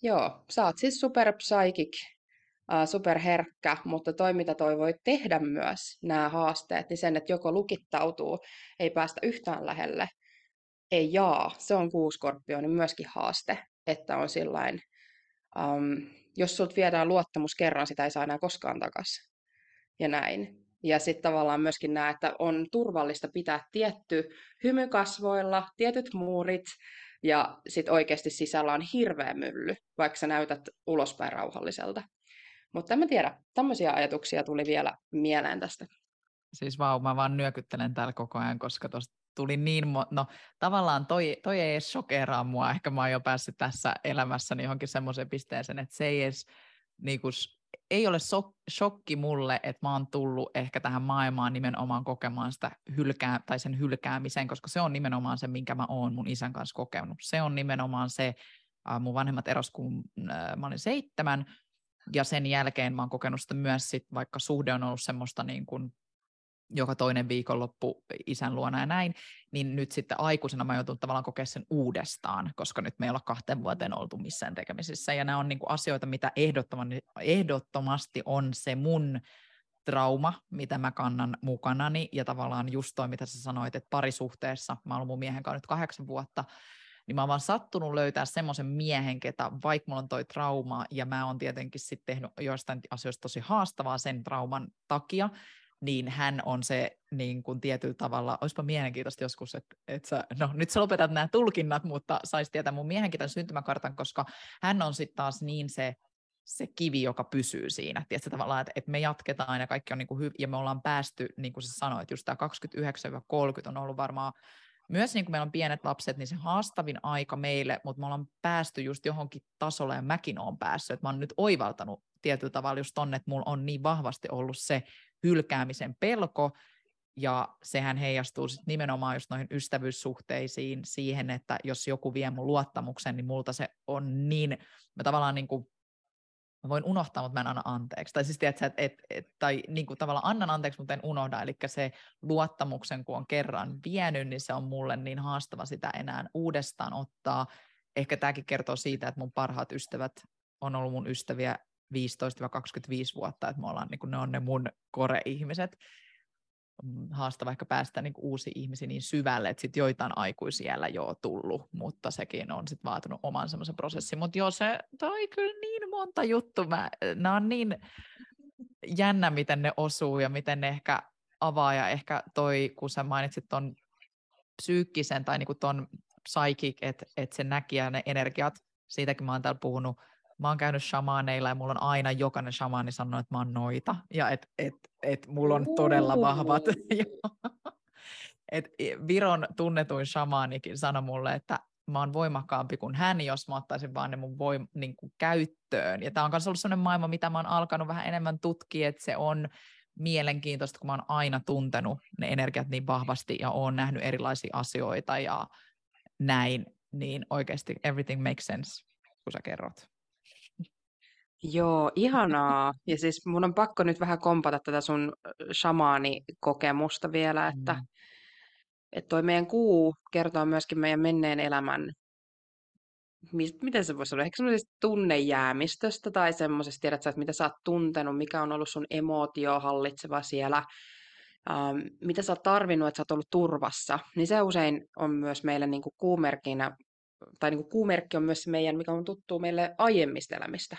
B: joo, sä oot siis super psychic, superherkkä, mutta toi mitä toi voi tehdä myös, nämä haasteet, niin sen, että joko lukittautuu, ei päästä yhtään lähelle, ei jaa, se on kuuskorpio, myöskin haaste, että on sillain, um, jos sulta viedään luottamus kerran, sitä ei saa enää koskaan takaisin. Ja näin. Ja sitten tavallaan myöskin nämä, että on turvallista pitää tietty hymy kasvoilla, tietyt muurit, ja sitten oikeasti sisällä on hirveä mylly, vaikka sä näytät ulospäin rauhalliselta. Mutta en mä tiedä, tämmöisiä ajatuksia tuli vielä mieleen tästä.
A: Siis vau, mä vaan nyökyttelen täällä koko ajan, koska tuosta tuli niin, mo- no tavallaan toi, toi ei edes shokeraa mua, ehkä mä oon jo päässyt tässä elämässäni johonkin semmoiseen pisteeseen, että se ei edes niin kuin, ei ole so- shokki mulle, että mä oon tullut ehkä tähän maailmaan nimenomaan kokemaan sitä hylkää, tai sen hylkäämisen, koska se on nimenomaan se, minkä mä oon mun isän kanssa kokenut. Se on nimenomaan se, äh, mun vanhemmat eros, kun äh, mä olin seitsemän, ja sen jälkeen mä oon kokenut sitä myös, sit, vaikka suhde on ollut semmoista niin kuin joka toinen viikonloppu isän luona ja näin, niin nyt sitten aikuisena mä joutun tavallaan kokea sen uudestaan, koska nyt me ei olla kahteen vuoteen oltu missään tekemisissä. Ja nämä on niin kuin asioita, mitä ehdottomasti on se mun trauma, mitä mä kannan mukanani. Ja tavallaan just toi, mitä sä sanoit, että parisuhteessa, mä oon mun miehen kanssa nyt kahdeksan vuotta, niin mä oon vaan sattunut löytää semmoisen miehen, ketä vaikka mulla on toi trauma, ja mä oon tietenkin sitten tehnyt joistain asioista tosi haastavaa sen trauman takia, niin hän on se niin kuin tietyllä tavalla, olisipa mielenkiintoista joskus, että, että sä, no nyt sä lopetat nämä tulkinnat, mutta saisi tietää mun miehenkin tämän syntymäkartan, koska hän on sitten taas niin se, se kivi, joka pysyy siinä. Tiedätkö tavallaan, että, että me jatketaan ja kaikki on niin kuin hyv- ja me ollaan päästy, niin kuin sä sanoit, just tämä 29-30 on ollut varmaan myös niin kuin meillä on pienet lapset, niin se haastavin aika meille, mutta me ollaan päästy just johonkin tasolle ja mäkin olen päässyt, että mä oon nyt oivaltanut tietyllä tavalla just tonne, että mulla on niin vahvasti ollut se hylkäämisen pelko, ja sehän heijastuu sit nimenomaan just noihin ystävyyssuhteisiin siihen, että jos joku vie mun luottamuksen, niin multa se on niin, mä tavallaan niin kuin mä voin unohtaa, mutta mä en anna anteeksi. Tai siis tiedätkö, että et, et, tai niin kuin tavallaan annan anteeksi, mutta en unohda. Eli se luottamuksen, kun on kerran vienyt, niin se on mulle niin haastava sitä enää uudestaan ottaa. Ehkä tämäkin kertoo siitä, että mun parhaat ystävät on ollut mun ystäviä 15-25 vuotta, että me ollaan, niin kuin ne on ne mun kore-ihmiset. Mm, haastava ehkä päästä niin uusi ihmisiä niin syvälle, että sitten joitain aikuisiellä jo tullut, mutta sekin on sitten vaatinut oman semmoisen prosessin. Mutta joo, se toi kyllä niin monta juttu. Mä, nämä on niin jännä, miten ne osuu ja miten ne ehkä avaa ja ehkä toi, kun sä mainitsit ton psyykkisen tai niinku ton psychic, että et se näki ja ne energiat, siitäkin mä oon täällä puhunut mä oon käynyt shamaaneilla ja mulla on aina jokainen shamaani sanonut, että mä oon noita ja että et, et mulla on todella vahvat. (laughs) et Viron tunnetuin shamaanikin sanoi mulle, että mä oon voimakkaampi kuin hän, jos mä ottaisin vaan ne mun voim- niin kuin käyttöön. Ja tämä on myös ollut sellainen maailma, mitä mä oon alkanut vähän enemmän tutkia, että se on mielenkiintoista, kun mä oon aina tuntenut ne energiat niin vahvasti ja oon nähnyt erilaisia asioita ja näin, niin oikeasti everything makes sense, kun sä kerrot.
B: Joo, ihanaa. Ja siis mun on pakko nyt vähän kompata tätä sun shamaanikokemusta vielä, että, mm. että toi meidän kuu kertoo myöskin meidän menneen elämän, miten se voisi olla, ehkä semmoisesta tunnejäämistöstä tai semmoisesta, tiedät sä, että mitä sä oot tuntenut, mikä on ollut sun emootio hallitseva siellä, ähm, mitä sä oot tarvinnut, että sä oot ollut turvassa, niin se usein on myös meille niin kuin kuumerkkinä, tai niin kuin kuumerkki on myös meidän, mikä on tuttu meille aiemmista elämistä.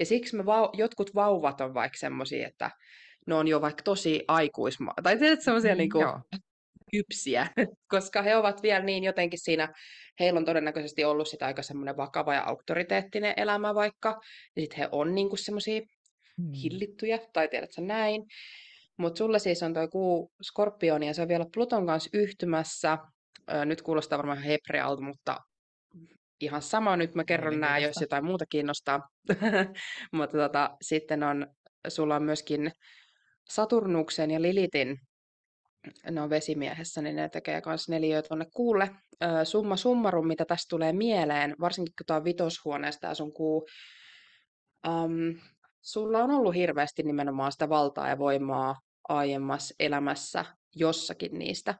B: Ja siksi me vau- jotkut vauvat on vaikka semmoisia, että ne on jo vaikka tosi aikuisma, tai tiedät semmoisia mm, niin kuin, kypsiä, (laughs) koska he ovat vielä niin jotenkin siinä, heillä on todennäköisesti ollut sitä aika semmoinen vakava ja auktoriteettinen elämä vaikka, ja sitten he on niin kuin semmoisia mm. hillittyjä, tai tiedätkö näin. Mutta sulle siis on tuo kuu skorpioni, ja se on vielä Pluton kanssa yhtymässä. Nyt kuulostaa varmaan hebrealta, mutta ihan sama. Nyt mä kerron nämä, jos jotain muuta kiinnostaa. (laughs) Mutta tota, sitten on, sulla on myöskin Saturnuksen ja Lilitin ne on vesimiehessä, niin ne tekee myös neliöitä tuonne kuulle. summa summarum, mitä tästä tulee mieleen, varsinkin kun tämä on vitoshuoneesta ja sun kuu, um, sulla on ollut hirveästi nimenomaan sitä valtaa ja voimaa aiemmassa elämässä jossakin niistä.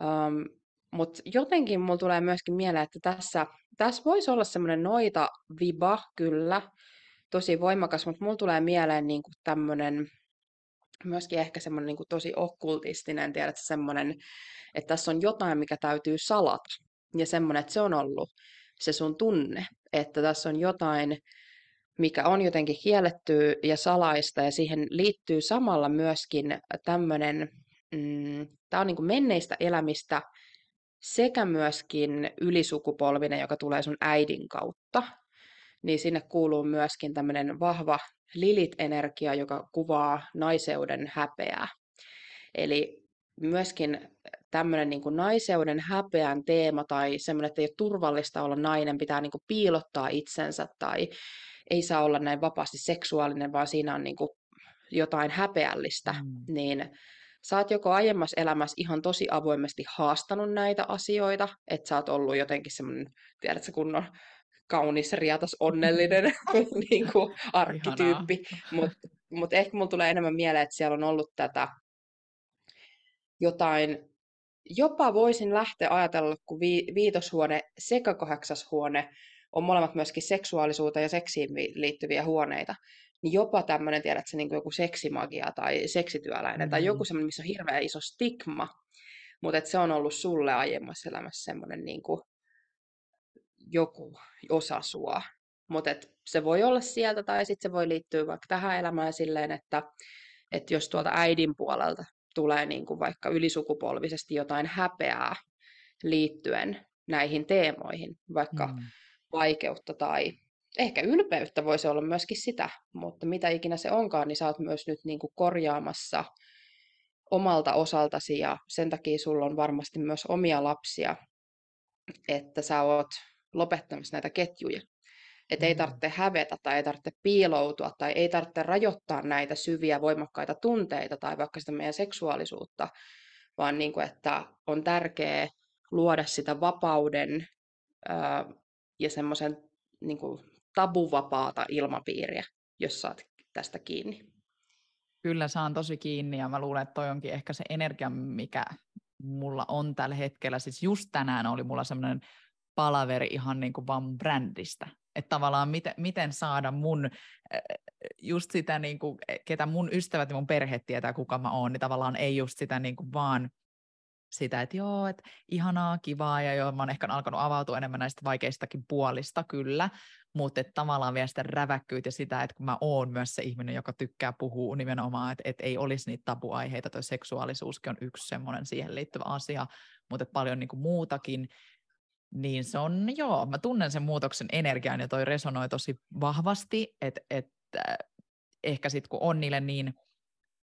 B: Um, Mutta jotenkin mulla tulee myöskin mieleen, että tässä, tässä voisi olla semmoinen noita viba kyllä, tosi voimakas, mutta mulla tulee mieleen niin tämmöinen myöskin ehkä semmoinen niin kuin tosi okkultistinen, tiedätkö, semmoinen, että tässä on jotain, mikä täytyy salata. Ja semmoinen, että se on ollut se sun tunne, että tässä on jotain, mikä on jotenkin kielletty ja salaista, ja siihen liittyy samalla myöskin tämmöinen, mm, tämä on niin menneistä elämistä, sekä myöskin ylisukupolvinen, joka tulee sun äidin kautta, niin sinne kuuluu myöskin tämmöinen vahva Lilit-energia, joka kuvaa naiseuden häpeää. Eli myöskin tämmöinen niin naiseuden häpeän teema tai semmoinen, että ei ole turvallista olla nainen, pitää niin kuin piilottaa itsensä tai ei saa olla näin vapaasti seksuaalinen, vaan siinä on niin kuin jotain häpeällistä, mm. niin sä oot joko aiemmassa elämässä ihan tosi avoimesti haastanut näitä asioita, että sä oot ollut jotenkin semmoinen, tiedätkö, kunnon kaunis, riatas, onnellinen (laughs) (laughs) niin kuin arkkityyppi. Mutta mut ehkä mulla tulee enemmän mieleen, että siellä on ollut tätä jotain, jopa voisin lähteä ajatella, kun vi, viitoshuone sekä kahdeksashuone on molemmat myöskin seksuaalisuuteen ja seksiin liittyviä huoneita, niin jopa tämmöinen, tiedätkö, niin kuin joku seksimagia tai seksityöläinen mm-hmm. tai joku semmoinen, missä on hirveän iso stigma, mutta se on ollut sulle aiemmassa elämässä semmoinen niin kuin joku osa sua. Mutta se voi olla sieltä tai sitten se voi liittyä vaikka tähän elämään silleen, että, että jos tuolta äidin puolelta tulee niin kuin vaikka ylisukupolvisesti jotain häpeää liittyen näihin teemoihin, vaikka mm. vaikeutta tai ehkä ylpeyttä voisi olla myöskin sitä, mutta mitä ikinä se onkaan, niin sä oot myös nyt niin kuin korjaamassa omalta osaltasi ja sen takia sulla on varmasti myös omia lapsia, että sä oot lopettamassa näitä ketjuja. Että ei mm. tarvitse hävetä tai ei tarvitse piiloutua tai ei tarvitse rajoittaa näitä syviä voimakkaita tunteita tai vaikka sitä meidän seksuaalisuutta, vaan niin kuin, että on tärkeää luoda sitä vapauden ää, ja semmoisen niin tabuvapaata ilmapiiriä, jos saat tästä kiinni.
A: Kyllä saan tosi kiinni ja mä luulen, että toi onkin ehkä se energia, mikä mulla on tällä hetkellä. Siis just tänään oli mulla semmoinen palaveri ihan niin kuin vaan mun brändistä. Että tavallaan miten, miten saada mun, just sitä, niin kuin, ketä mun ystävät ja mun perhe tietää, kuka mä oon, niin tavallaan ei just sitä niin kuin vaan sitä, että joo, että ihanaa, kivaa, ja joo, mä oon ehkä alkanut avautua enemmän näistä vaikeistakin puolista, kyllä, mutta että tavallaan vielä sitä räväkkyyttä ja sitä, että kun mä oon myös se ihminen, joka tykkää puhua nimenomaan, että, että ei olisi niitä tabuaiheita, toi seksuaalisuuskin on yksi semmoinen siihen liittyvä asia, mutta että paljon niin kuin muutakin, niin se on, joo, mä tunnen sen muutoksen energian ja toi resonoi tosi vahvasti, että et, ehkä sitten kun on niille niin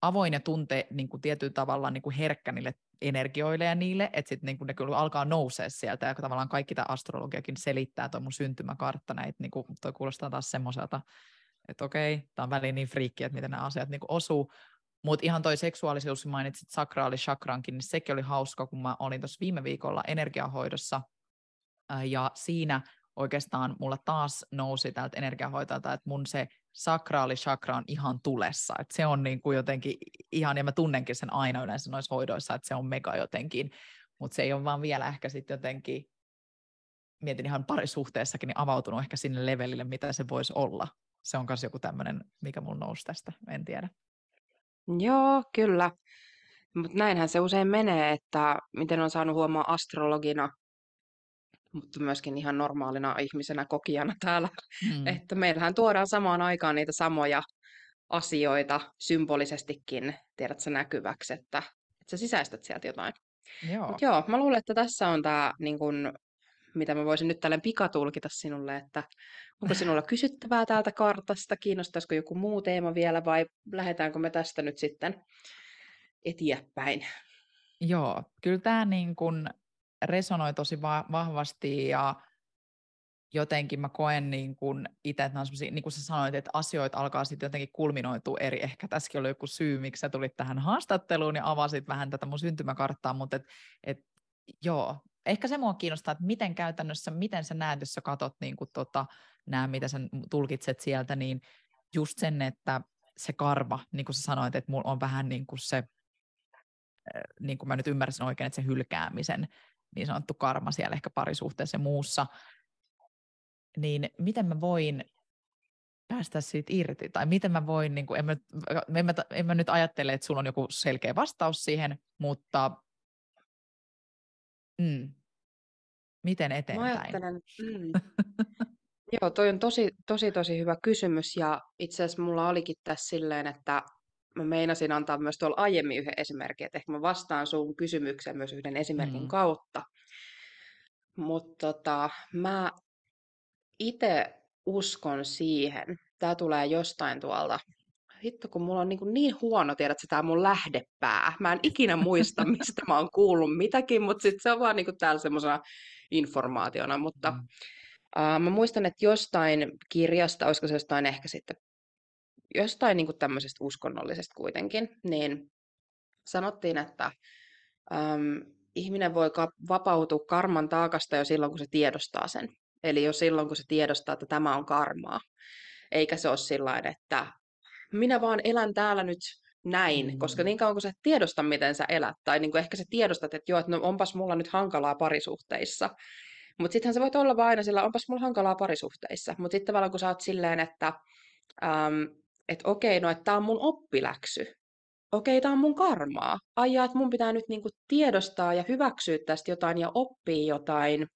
A: avoin ja tunte niin kuin tietyllä tavalla niin kuin herkkä niille energioille ja niille, että sitten niin ne kyllä alkaa nousea sieltä ja tavallaan kaikki tämä astrologiakin selittää tuo mun syntymäkartta näitä, niin kuin toi kuulostaa taas semmoiselta, että okei, tämä on väliin niin friikki, että miten nämä asiat niin kuin osuu, mutta ihan toi seksuaalisuus, mainitsit sakraali chakrankin, niin sekin oli hauska, kun mä olin tuossa viime viikolla energiahoidossa – ja siinä oikeastaan mulla taas nousi täältä energiahoitajalta, että mun se sakraali chakra on ihan tulessa. Että se on niin kuin jotenkin ihan, ja mä tunnenkin sen aina yleensä noissa hoidoissa, että se on mega jotenkin, mutta se ei ole vaan vielä ehkä sitten jotenkin, mietin ihan parisuhteessakin, niin avautunut ehkä sinne levelille, mitä se voisi olla. Se on myös joku tämmöinen, mikä mulla nousi tästä, en tiedä.
B: Joo, kyllä. Mutta näinhän se usein menee, että miten on saanut huomaa astrologina mutta myöskin ihan normaalina ihmisenä kokijana täällä. Mm. Että meillähän tuodaan samaan aikaan niitä samoja asioita symbolisestikin, tiedätkö, näkyväksi, että, että sä sisäistät sieltä jotain. Joo. Mut joo, mä luulen, että tässä on tämä, niin kun, mitä mä voisin nyt tällä pikatulkita sinulle, että onko sinulla kysyttävää täältä kartasta, kiinnostaisiko joku muu teema vielä vai lähdetäänkö me tästä nyt sitten eteenpäin?
A: Joo, kyllä tämä niin kun resonoi tosi va- vahvasti ja jotenkin mä koen niin kuin itse, että niin kuin sä sanoit, että asioita alkaa sitten jotenkin kulminoitua eri. Ehkä tässäkin oli joku syy, miksi sä tulit tähän haastatteluun ja avasit vähän tätä mun syntymäkarttaa, mutta et, et, joo, ehkä se mua kiinnostaa, että miten käytännössä, miten sä näet, jos sä katot niin kuin tota, nämä, mitä sä tulkitset sieltä, niin just sen, että se karma, niin kuin sä sanoit, että mulla on vähän niin kuin se, niin kuin mä nyt ymmärsin oikein, että se hylkäämisen niin sanottu karma siellä ehkä parisuhteessa ja muussa, niin miten mä voin päästä siitä irti, tai miten mä voin, niin kuin, en, mä, en, mä, en mä nyt ajattele, että sulla on joku selkeä vastaus siihen, mutta mm, miten eteenpäin?
B: Mä ajattelen, mm. Joo, toi on tosi, tosi, tosi hyvä kysymys, ja itse asiassa mulla olikin tässä silleen, että mä meinasin antaa myös tuolla aiemmin yhden esimerkin, että ehkä mä vastaan sun kysymykseen myös yhden esimerkin mm. kautta. Mutta tota, mä itse uskon siihen, tämä tulee jostain tuolta, hitto kun mulla on niin, niin huono, tiedät tämä mun lähdepää. Mä en ikinä muista, (laughs) mistä mä oon kuullut mitäkin, mutta sitten se on vaan niin täällä semmoisena informaationa. Mutta mm. uh, mä muistan, että jostain kirjasta, olisiko se jostain ehkä sitten, jostain niin tämmöisestä uskonnollisesta kuitenkin, niin sanottiin, että um, ihminen voi vapautua karman taakasta jo silloin, kun se tiedostaa sen. Eli jo silloin, kun se tiedostaa, että tämä on karmaa. Eikä se ole sillä että minä vaan elän täällä nyt näin, mm. koska niin kauan kun sä et tiedosta, miten sä elät, tai niin kuin ehkä sä tiedostat, että joo, että no onpas mulla nyt hankalaa parisuhteissa, mutta sittenhän sä voit olla vaan aina sillä, onpas mulla hankalaa parisuhteissa, mutta sitten tavallaan kun sä oot silleen, että äm, et okei, no että tämä on mun oppiläksy, okei, tämä on mun karmaa, aijaa, että mun pitää nyt niinku tiedostaa ja hyväksyä tästä jotain ja oppia jotain,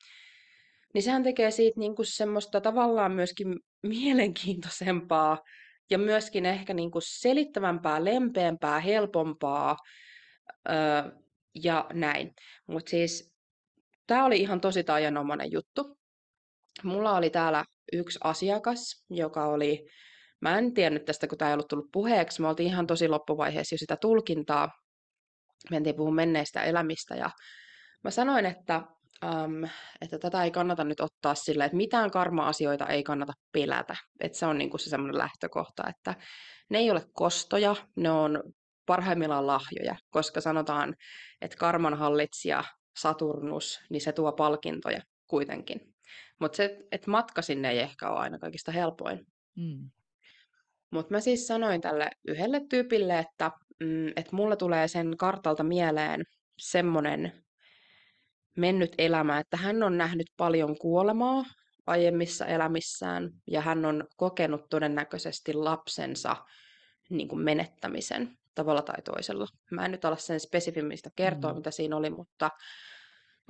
B: niin sehän tekee siitä niin kuin semmoista tavallaan myöskin (laughs) mielenkiintoisempaa ja myöskin ehkä niin kuin selittävämpää, lempeämpää, helpompaa öö, ja näin. Mutta siis tämä oli ihan tosi tajanomainen juttu. Mulla oli täällä yksi asiakas, joka oli, mä en tiennyt tästä, kun tämä ei ollut tullut puheeksi, me oltiin ihan tosi loppuvaiheessa jo sitä tulkintaa, mentiin puhumaan menneistä elämistä ja mä sanoin, että um, että tätä ei kannata nyt ottaa sille, että mitään karma-asioita ei kannata pelätä. Että se on niinku se semmoinen lähtökohta, että ne ei ole kostoja, ne on parhaimmillaan lahjoja, koska sanotaan, että karman hallitsija Saturnus, niin se tuo palkintoja kuitenkin. Mutta se, että matka sinne ei ehkä ole aina kaikista helpoin. Mm. Mutta mä siis sanoin tälle yhdelle tyypille, että, mm, että mulle tulee sen kartalta mieleen semmoinen mennyt elämä, että hän on nähnyt paljon kuolemaa aiemmissa elämissään ja hän on kokenut todennäköisesti lapsensa niin kuin menettämisen tavalla tai toisella. Mä en nyt ala sen spesifimmistä kertoa, mm. mitä siinä oli, mutta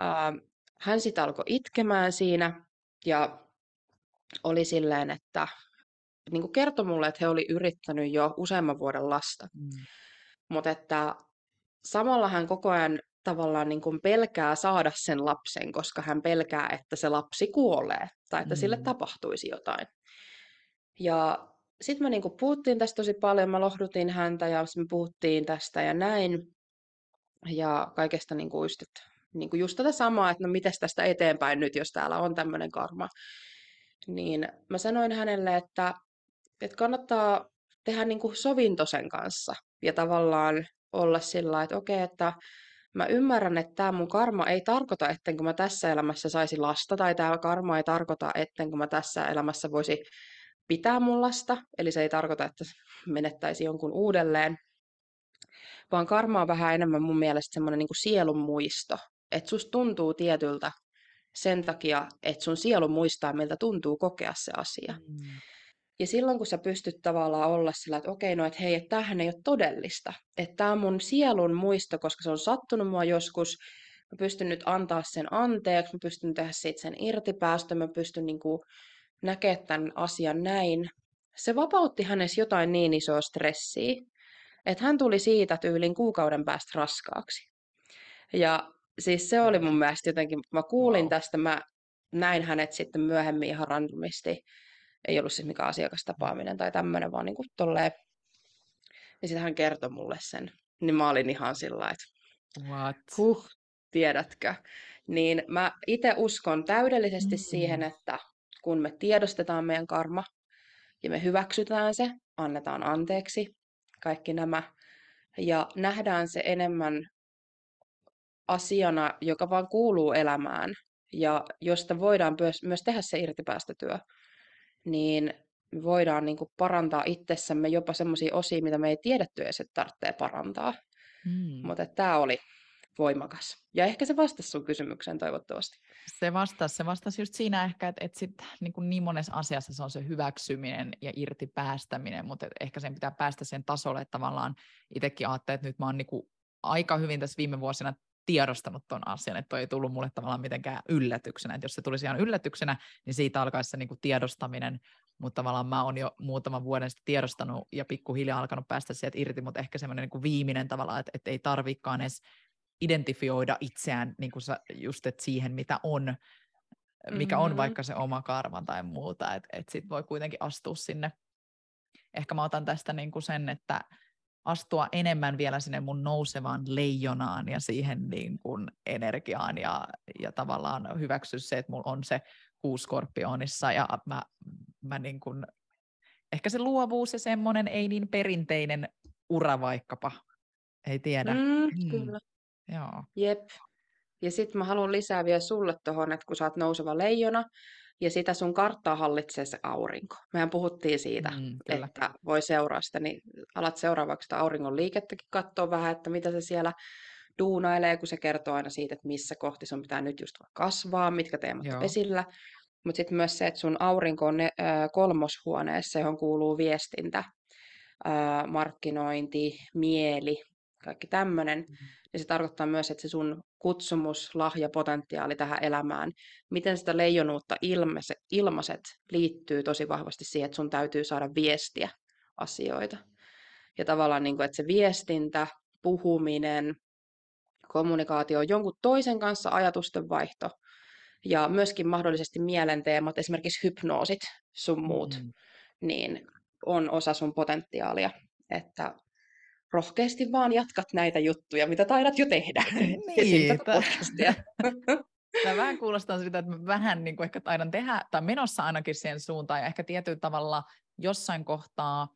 B: äh, hän sitten alkoi itkemään siinä ja oli silleen, että niin kuin kertoi mulle, että he oli yrittänyt jo useamman vuoden lasta. Mm. Mutta että samalla hän koko ajan tavallaan niin kuin pelkää saada sen lapsen, koska hän pelkää, että se lapsi kuolee tai että mm. sille tapahtuisi jotain. Ja sitten me niin kuin puhuttiin tästä tosi paljon, mä lohdutin häntä ja me puhuttiin tästä ja näin. Ja kaikesta niin kuin just, että, niin kuin just tätä samaa, että no miten tästä eteenpäin nyt, jos täällä on tämmöinen karma. Niin mä sanoin hänelle, että, että kannattaa tehdä niin kuin sovinto sen kanssa ja tavallaan olla sillä että okei, että mä ymmärrän, että tämä mun karma ei tarkoita, etten kun mä tässä elämässä saisi lasta, tai tämä karma ei tarkoita, etten kun mä tässä elämässä voisi pitää mun lasta, eli se ei tarkoita, että menettäisi jonkun uudelleen, vaan karma on vähän enemmän mun mielestä semmoinen niin sielun muisto, että susta tuntuu tietyltä sen takia, että sun sielu muistaa, miltä tuntuu kokea se asia. Mm. Ja silloin, kun sä pystyt tavallaan olla sillä, että okei, no että hei, että tämähän ei ole todellista. Että tämä on mun sielun muisto, koska se on sattunut mua joskus. Mä pystyn nyt antaa sen anteeksi, mä pystyn tehdä siitä sen irtipäästö, mä pystyn niin kuin näkemään tämän asian näin. Se vapautti hänessä jotain niin isoa stressiä, että hän tuli siitä tyylin kuukauden päästä raskaaksi. Ja siis se oli mun mielestä jotenkin, mä kuulin wow. tästä, mä näin hänet sitten myöhemmin ihan randomisti ei ollut siis mikään asiakastapaaminen tai tämmöinen, vaan niin kuin tolleen. Ja sitten hän kertoi mulle sen. Niin mä olin ihan sillä että
A: What?
B: huh, tiedätkö. Niin mä itse uskon täydellisesti mm. siihen, että kun me tiedostetaan meidän karma ja me hyväksytään se, annetaan anteeksi, kaikki nämä, ja nähdään se enemmän asiana, joka vaan kuuluu elämään, ja josta voidaan myös, myös tehdä se irtipäästötyö, niin me voidaan niin kuin parantaa itsessämme jopa semmoisia osia, mitä me ei tiedetty edes, että tarvitsee parantaa. Mm. Mutta tämä oli voimakas. Ja ehkä se vastasi sun kysymykseen toivottavasti.
A: Se vastasi, se vastasi just siinä ehkä, että, että sit, niin, kuin niin monessa asiassa se on se hyväksyminen ja irti päästäminen, mutta ehkä sen pitää päästä sen tasolle, että tavallaan itsekin ajattelin, että nyt mä oon niin kuin aika hyvin tässä viime vuosina tiedostanut tuon asian, että toi ei tullut mulle tavallaan mitenkään yllätyksenä, että jos se tulisi ihan yllätyksenä, niin siitä alkaisi se niin kuin tiedostaminen, mutta tavallaan mä oon jo muutaman vuoden sitten tiedostanut ja pikkuhiljaa alkanut päästä sieltä irti, mutta ehkä semmoinen niin kuin viimeinen tavalla, että, että ei tarvikaan edes identifioida itseään niin kuin sä, just et siihen, mitä on, mikä mm-hmm. on vaikka se oma karma tai muuta, että et sit voi kuitenkin astua sinne. Ehkä mä otan tästä niin kuin sen, että astua enemmän vielä sinne mun nousevaan leijonaan ja siihen niin kuin energiaan ja, ja tavallaan hyväksyä se, että mulla on se kuuskorpionissa ja mä, mä niin kuin, ehkä se luovuus ja semmoinen ei niin perinteinen ura vaikkapa, ei tiedä. Mm,
B: mm. Kyllä.
A: Joo.
B: Jep. Ja sitten mä haluan lisää vielä sulle tuohon, että kun sä oot nouseva leijona, ja sitä sun karttaa hallitsee se aurinko. Mehän puhuttiin siitä, mm, että voi seuraa sitä, niin alat seuraavaksi sitä auringon liikettäkin katsoa vähän, että mitä se siellä duunailee, kun se kertoo aina siitä, että missä kohti sun pitää nyt just kasvaa, mitkä teemat Joo. on esillä. Mutta sitten myös se, että sun aurinko on ne, äh, kolmoshuoneessa, johon kuuluu viestintä, äh, markkinointi, mieli, kaikki tämmöinen, mm. niin se tarkoittaa myös, että se sun kutsumus, lahja, potentiaali tähän elämään, miten sitä leijonuutta ilmaiset, ilmaiset liittyy tosi vahvasti siihen, että sun täytyy saada viestiä asioita. Ja tavallaan, niin kuin, että se viestintä, puhuminen, kommunikaatio, jonkun toisen kanssa ajatusten vaihto ja myöskin mahdollisesti mielenteemat, esimerkiksi hypnoosit, sun muut, mm. niin on osa sun potentiaalia. Että rohkeasti vaan jatkat näitä juttuja, mitä taidat jo tehdä. (laughs) (laughs)
A: Niin, Tämä (laughs) vähän kuulostaa siltä, että mä vähän niin kuin ehkä taidan tehdä, tai menossa ainakin siihen suuntaan, ja ehkä tietyllä tavalla jossain kohtaa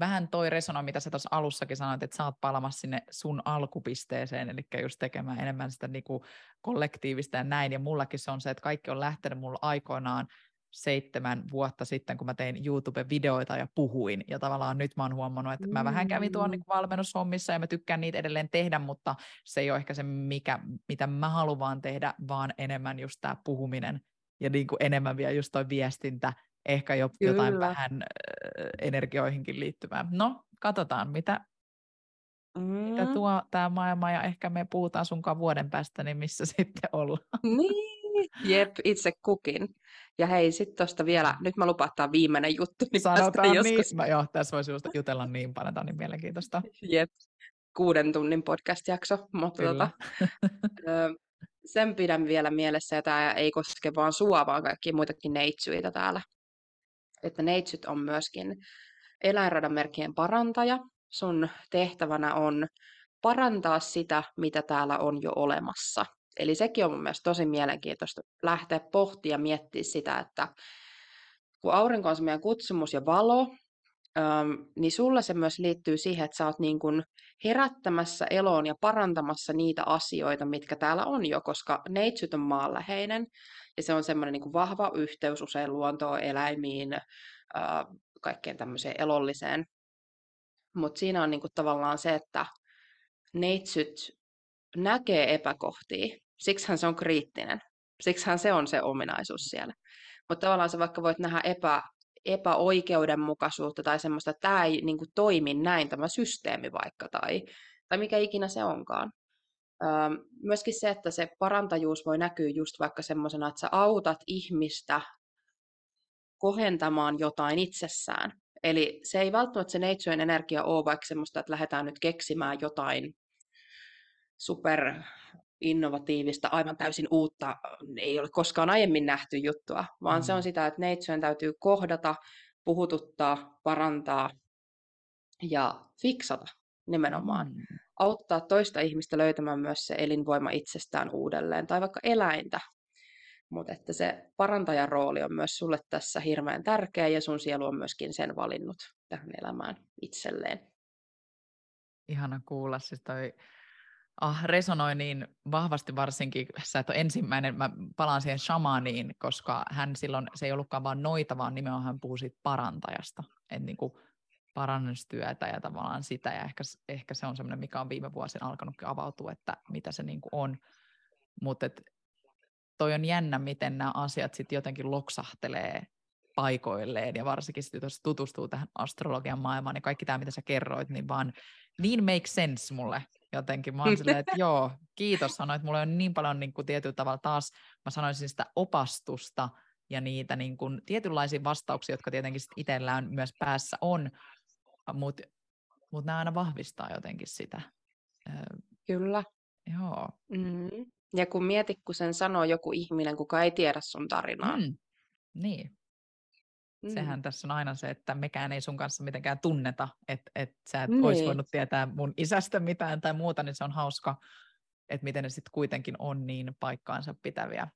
A: vähän toi resonoi, mitä sä tuossa alussakin sanoit, että sä oot palamassa sinne sun alkupisteeseen, eli just tekemään enemmän sitä niin kuin kollektiivista ja näin, ja mullakin se on se, että kaikki on lähtenyt mulla aikoinaan seitsemän vuotta sitten, kun mä tein YouTube-videoita ja puhuin. Ja tavallaan nyt mä oon huomannut, että mä vähän kävin tuon niin valmennushommissa ja mä tykkään niitä edelleen tehdä, mutta se ei ole ehkä se, mikä, mitä mä haluan tehdä, vaan enemmän just tämä puhuminen ja niin kuin enemmän vielä just toi viestintä, ehkä jo, jotain vähän energioihinkin liittyvää. No, katsotaan, mitä, mm. mitä tuo tämä maailma ja ehkä me puhutaan sunkaan vuoden päästä, niin missä (laughs) sitten ollaan.
B: Niin, jep, itse kukin. Ja hei, sitten tuosta vielä, nyt mä lupaan, että viimeinen juttu.
A: Niin Sanotaan niin. joskus... Mä, joo, tässä voisi jutella niin paljon, tämä on niin mielenkiintoista.
B: Jep, kuuden tunnin podcast-jakso, mutta tota, (laughs) sen pidän vielä mielessä, ja tämä ei koske vaan sua, vaan kaikki muitakin neitsyitä täällä. Että neitsyt on myöskin eläinradanmerkkien parantaja. Sun tehtävänä on parantaa sitä, mitä täällä on jo olemassa. Eli sekin on mun mielestä tosi mielenkiintoista lähteä pohtia ja miettiä sitä, että kun aurinko on se meidän kutsumus ja valo, niin sulle se myös liittyy siihen, että sä oot niin kuin herättämässä eloon ja parantamassa niitä asioita, mitkä täällä on jo, koska neitsyt on maanläheinen ja se on semmoinen niin vahva yhteys usein luontoon, eläimiin, kaikkeen tämmöiseen elolliseen. Mutta siinä on niin kuin tavallaan se, että neitsyt näkee epäkohtia, siksihän se on kriittinen. Siksihän se on se ominaisuus siellä. Mutta tavallaan sä vaikka voit nähdä epä, epäoikeudenmukaisuutta tai semmoista, että tämä ei niin kuin, toimi näin, tämä systeemi vaikka, tai, tai mikä ikinä se onkaan. Öö, myöskin se, että se parantajuus voi näkyä just vaikka semmoisena, että sä autat ihmistä kohentamaan jotain itsessään. Eli se ei välttämättä se neitsyen energia ole vaikka semmoista, että lähdetään nyt keksimään jotain super innovatiivista, aivan täysin uutta, ei ole koskaan aiemmin nähty juttua, vaan mm. se on mm. sitä, että neitsyen täytyy kohdata, puhututtaa, parantaa ja fiksata nimenomaan. Mm. Auttaa toista ihmistä löytämään myös se elinvoima itsestään uudelleen, tai vaikka eläintä. Mutta että se parantajan rooli on myös sulle tässä hirveän tärkeä ja sun sielu on myöskin sen valinnut tähän elämään itselleen.
A: Ihana kuulla, siis toi ah, resonoi niin vahvasti varsinkin, sä et ole ensimmäinen, mä palaan siihen shamaniin, koska hän silloin, se ei ollutkaan vaan noita, vaan nimenomaan hän puhuu siitä parantajasta, että niin kuin parannustyötä ja tavallaan sitä, ja ehkä, ehkä se on semmoinen, mikä on viime vuosina alkanutkin avautua, että mitä se niin kuin on, mutta toi on jännä, miten nämä asiat sitten jotenkin loksahtelee paikoilleen, ja varsinkin sitten, jos tutustuu tähän astrologian maailmaan, niin kaikki tämä, mitä sä kerroit, niin vaan niin make sense mulle jotenkin. Mä oon silleen, että (laughs) joo, kiitos, sanoit, mulla on niin paljon niin kuin tietyllä tavalla taas, mä sanoisin sitä opastusta ja niitä niin kuin, tietynlaisia vastauksia, jotka tietenkin sit itsellään myös päässä on, mutta mut nämä aina vahvistaa jotenkin sitä.
B: Kyllä.
A: Joo.
B: Mm. Ja kun mietit, kun sen sanoo joku ihminen, kuka ei tiedä sun tarinaa.
A: Mm. Niin. Mm. Sehän tässä on aina se, että mekään ei sun kanssa mitenkään tunneta, että et sä et niin. olisi voinut tietää mun isästä mitään tai muuta, niin se on hauska, että miten ne sitten kuitenkin on niin paikkaansa pitäviä.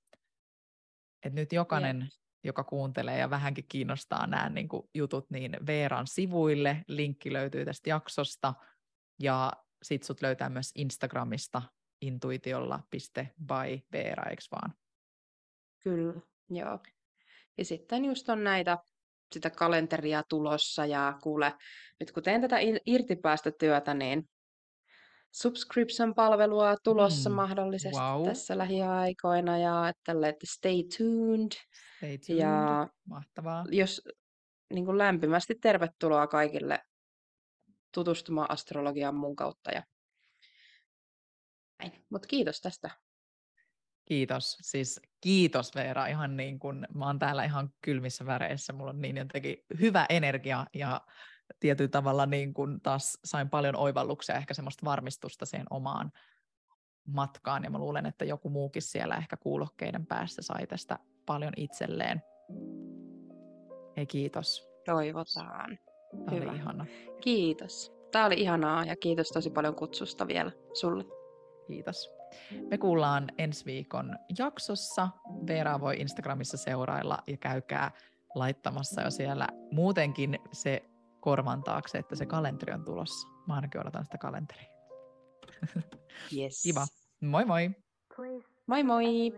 A: Et nyt jokainen, yeah. joka kuuntelee ja vähänkin kiinnostaa nämä niin jutut, niin Veeran sivuille, linkki löytyy tästä jaksosta, ja sit sut löytää myös Instagramista intuitiolla.by Veera, eikö vaan?
B: Kyllä, joo. Ja sitten just on näitä sitä kalenteria tulossa ja kuule, nyt kun teen tätä irtipäästötyötä, niin subscription-palvelua tulossa mm, mahdollisesti wow. tässä lähiaikoina ja tälle, että stay tuned.
A: Stay tuned, ja mahtavaa.
B: Jos niin kuin lämpimästi tervetuloa kaikille tutustumaan astrologiaan mun kautta. Ja... Mutta kiitos tästä
A: Kiitos. Siis kiitos Veera, ihan niin kuin mä oon täällä ihan kylmissä väreissä, mulla on niin jotenkin hyvä energia ja tietyllä tavalla niin kuin taas sain paljon oivalluksia, ehkä semmoista varmistusta siihen omaan matkaan ja mä luulen, että joku muukin siellä ehkä kuulokkeiden päässä sai tästä paljon itselleen. Hei kiitos.
B: Toivotaan.
A: Tämä Hyvä. oli ihana.
B: Kiitos. Tämä oli ihanaa ja kiitos tosi paljon kutsusta vielä sulle.
A: Kiitos. Me kuullaan ensi viikon jaksossa. Veera voi Instagramissa seurailla ja käykää laittamassa jo siellä muutenkin se korvan taakse, että se kalenteri on tulossa. Mä ainakin odotan sitä kalenteria.
B: Yes.
A: Kiva. Moi moi.
B: Moi moi.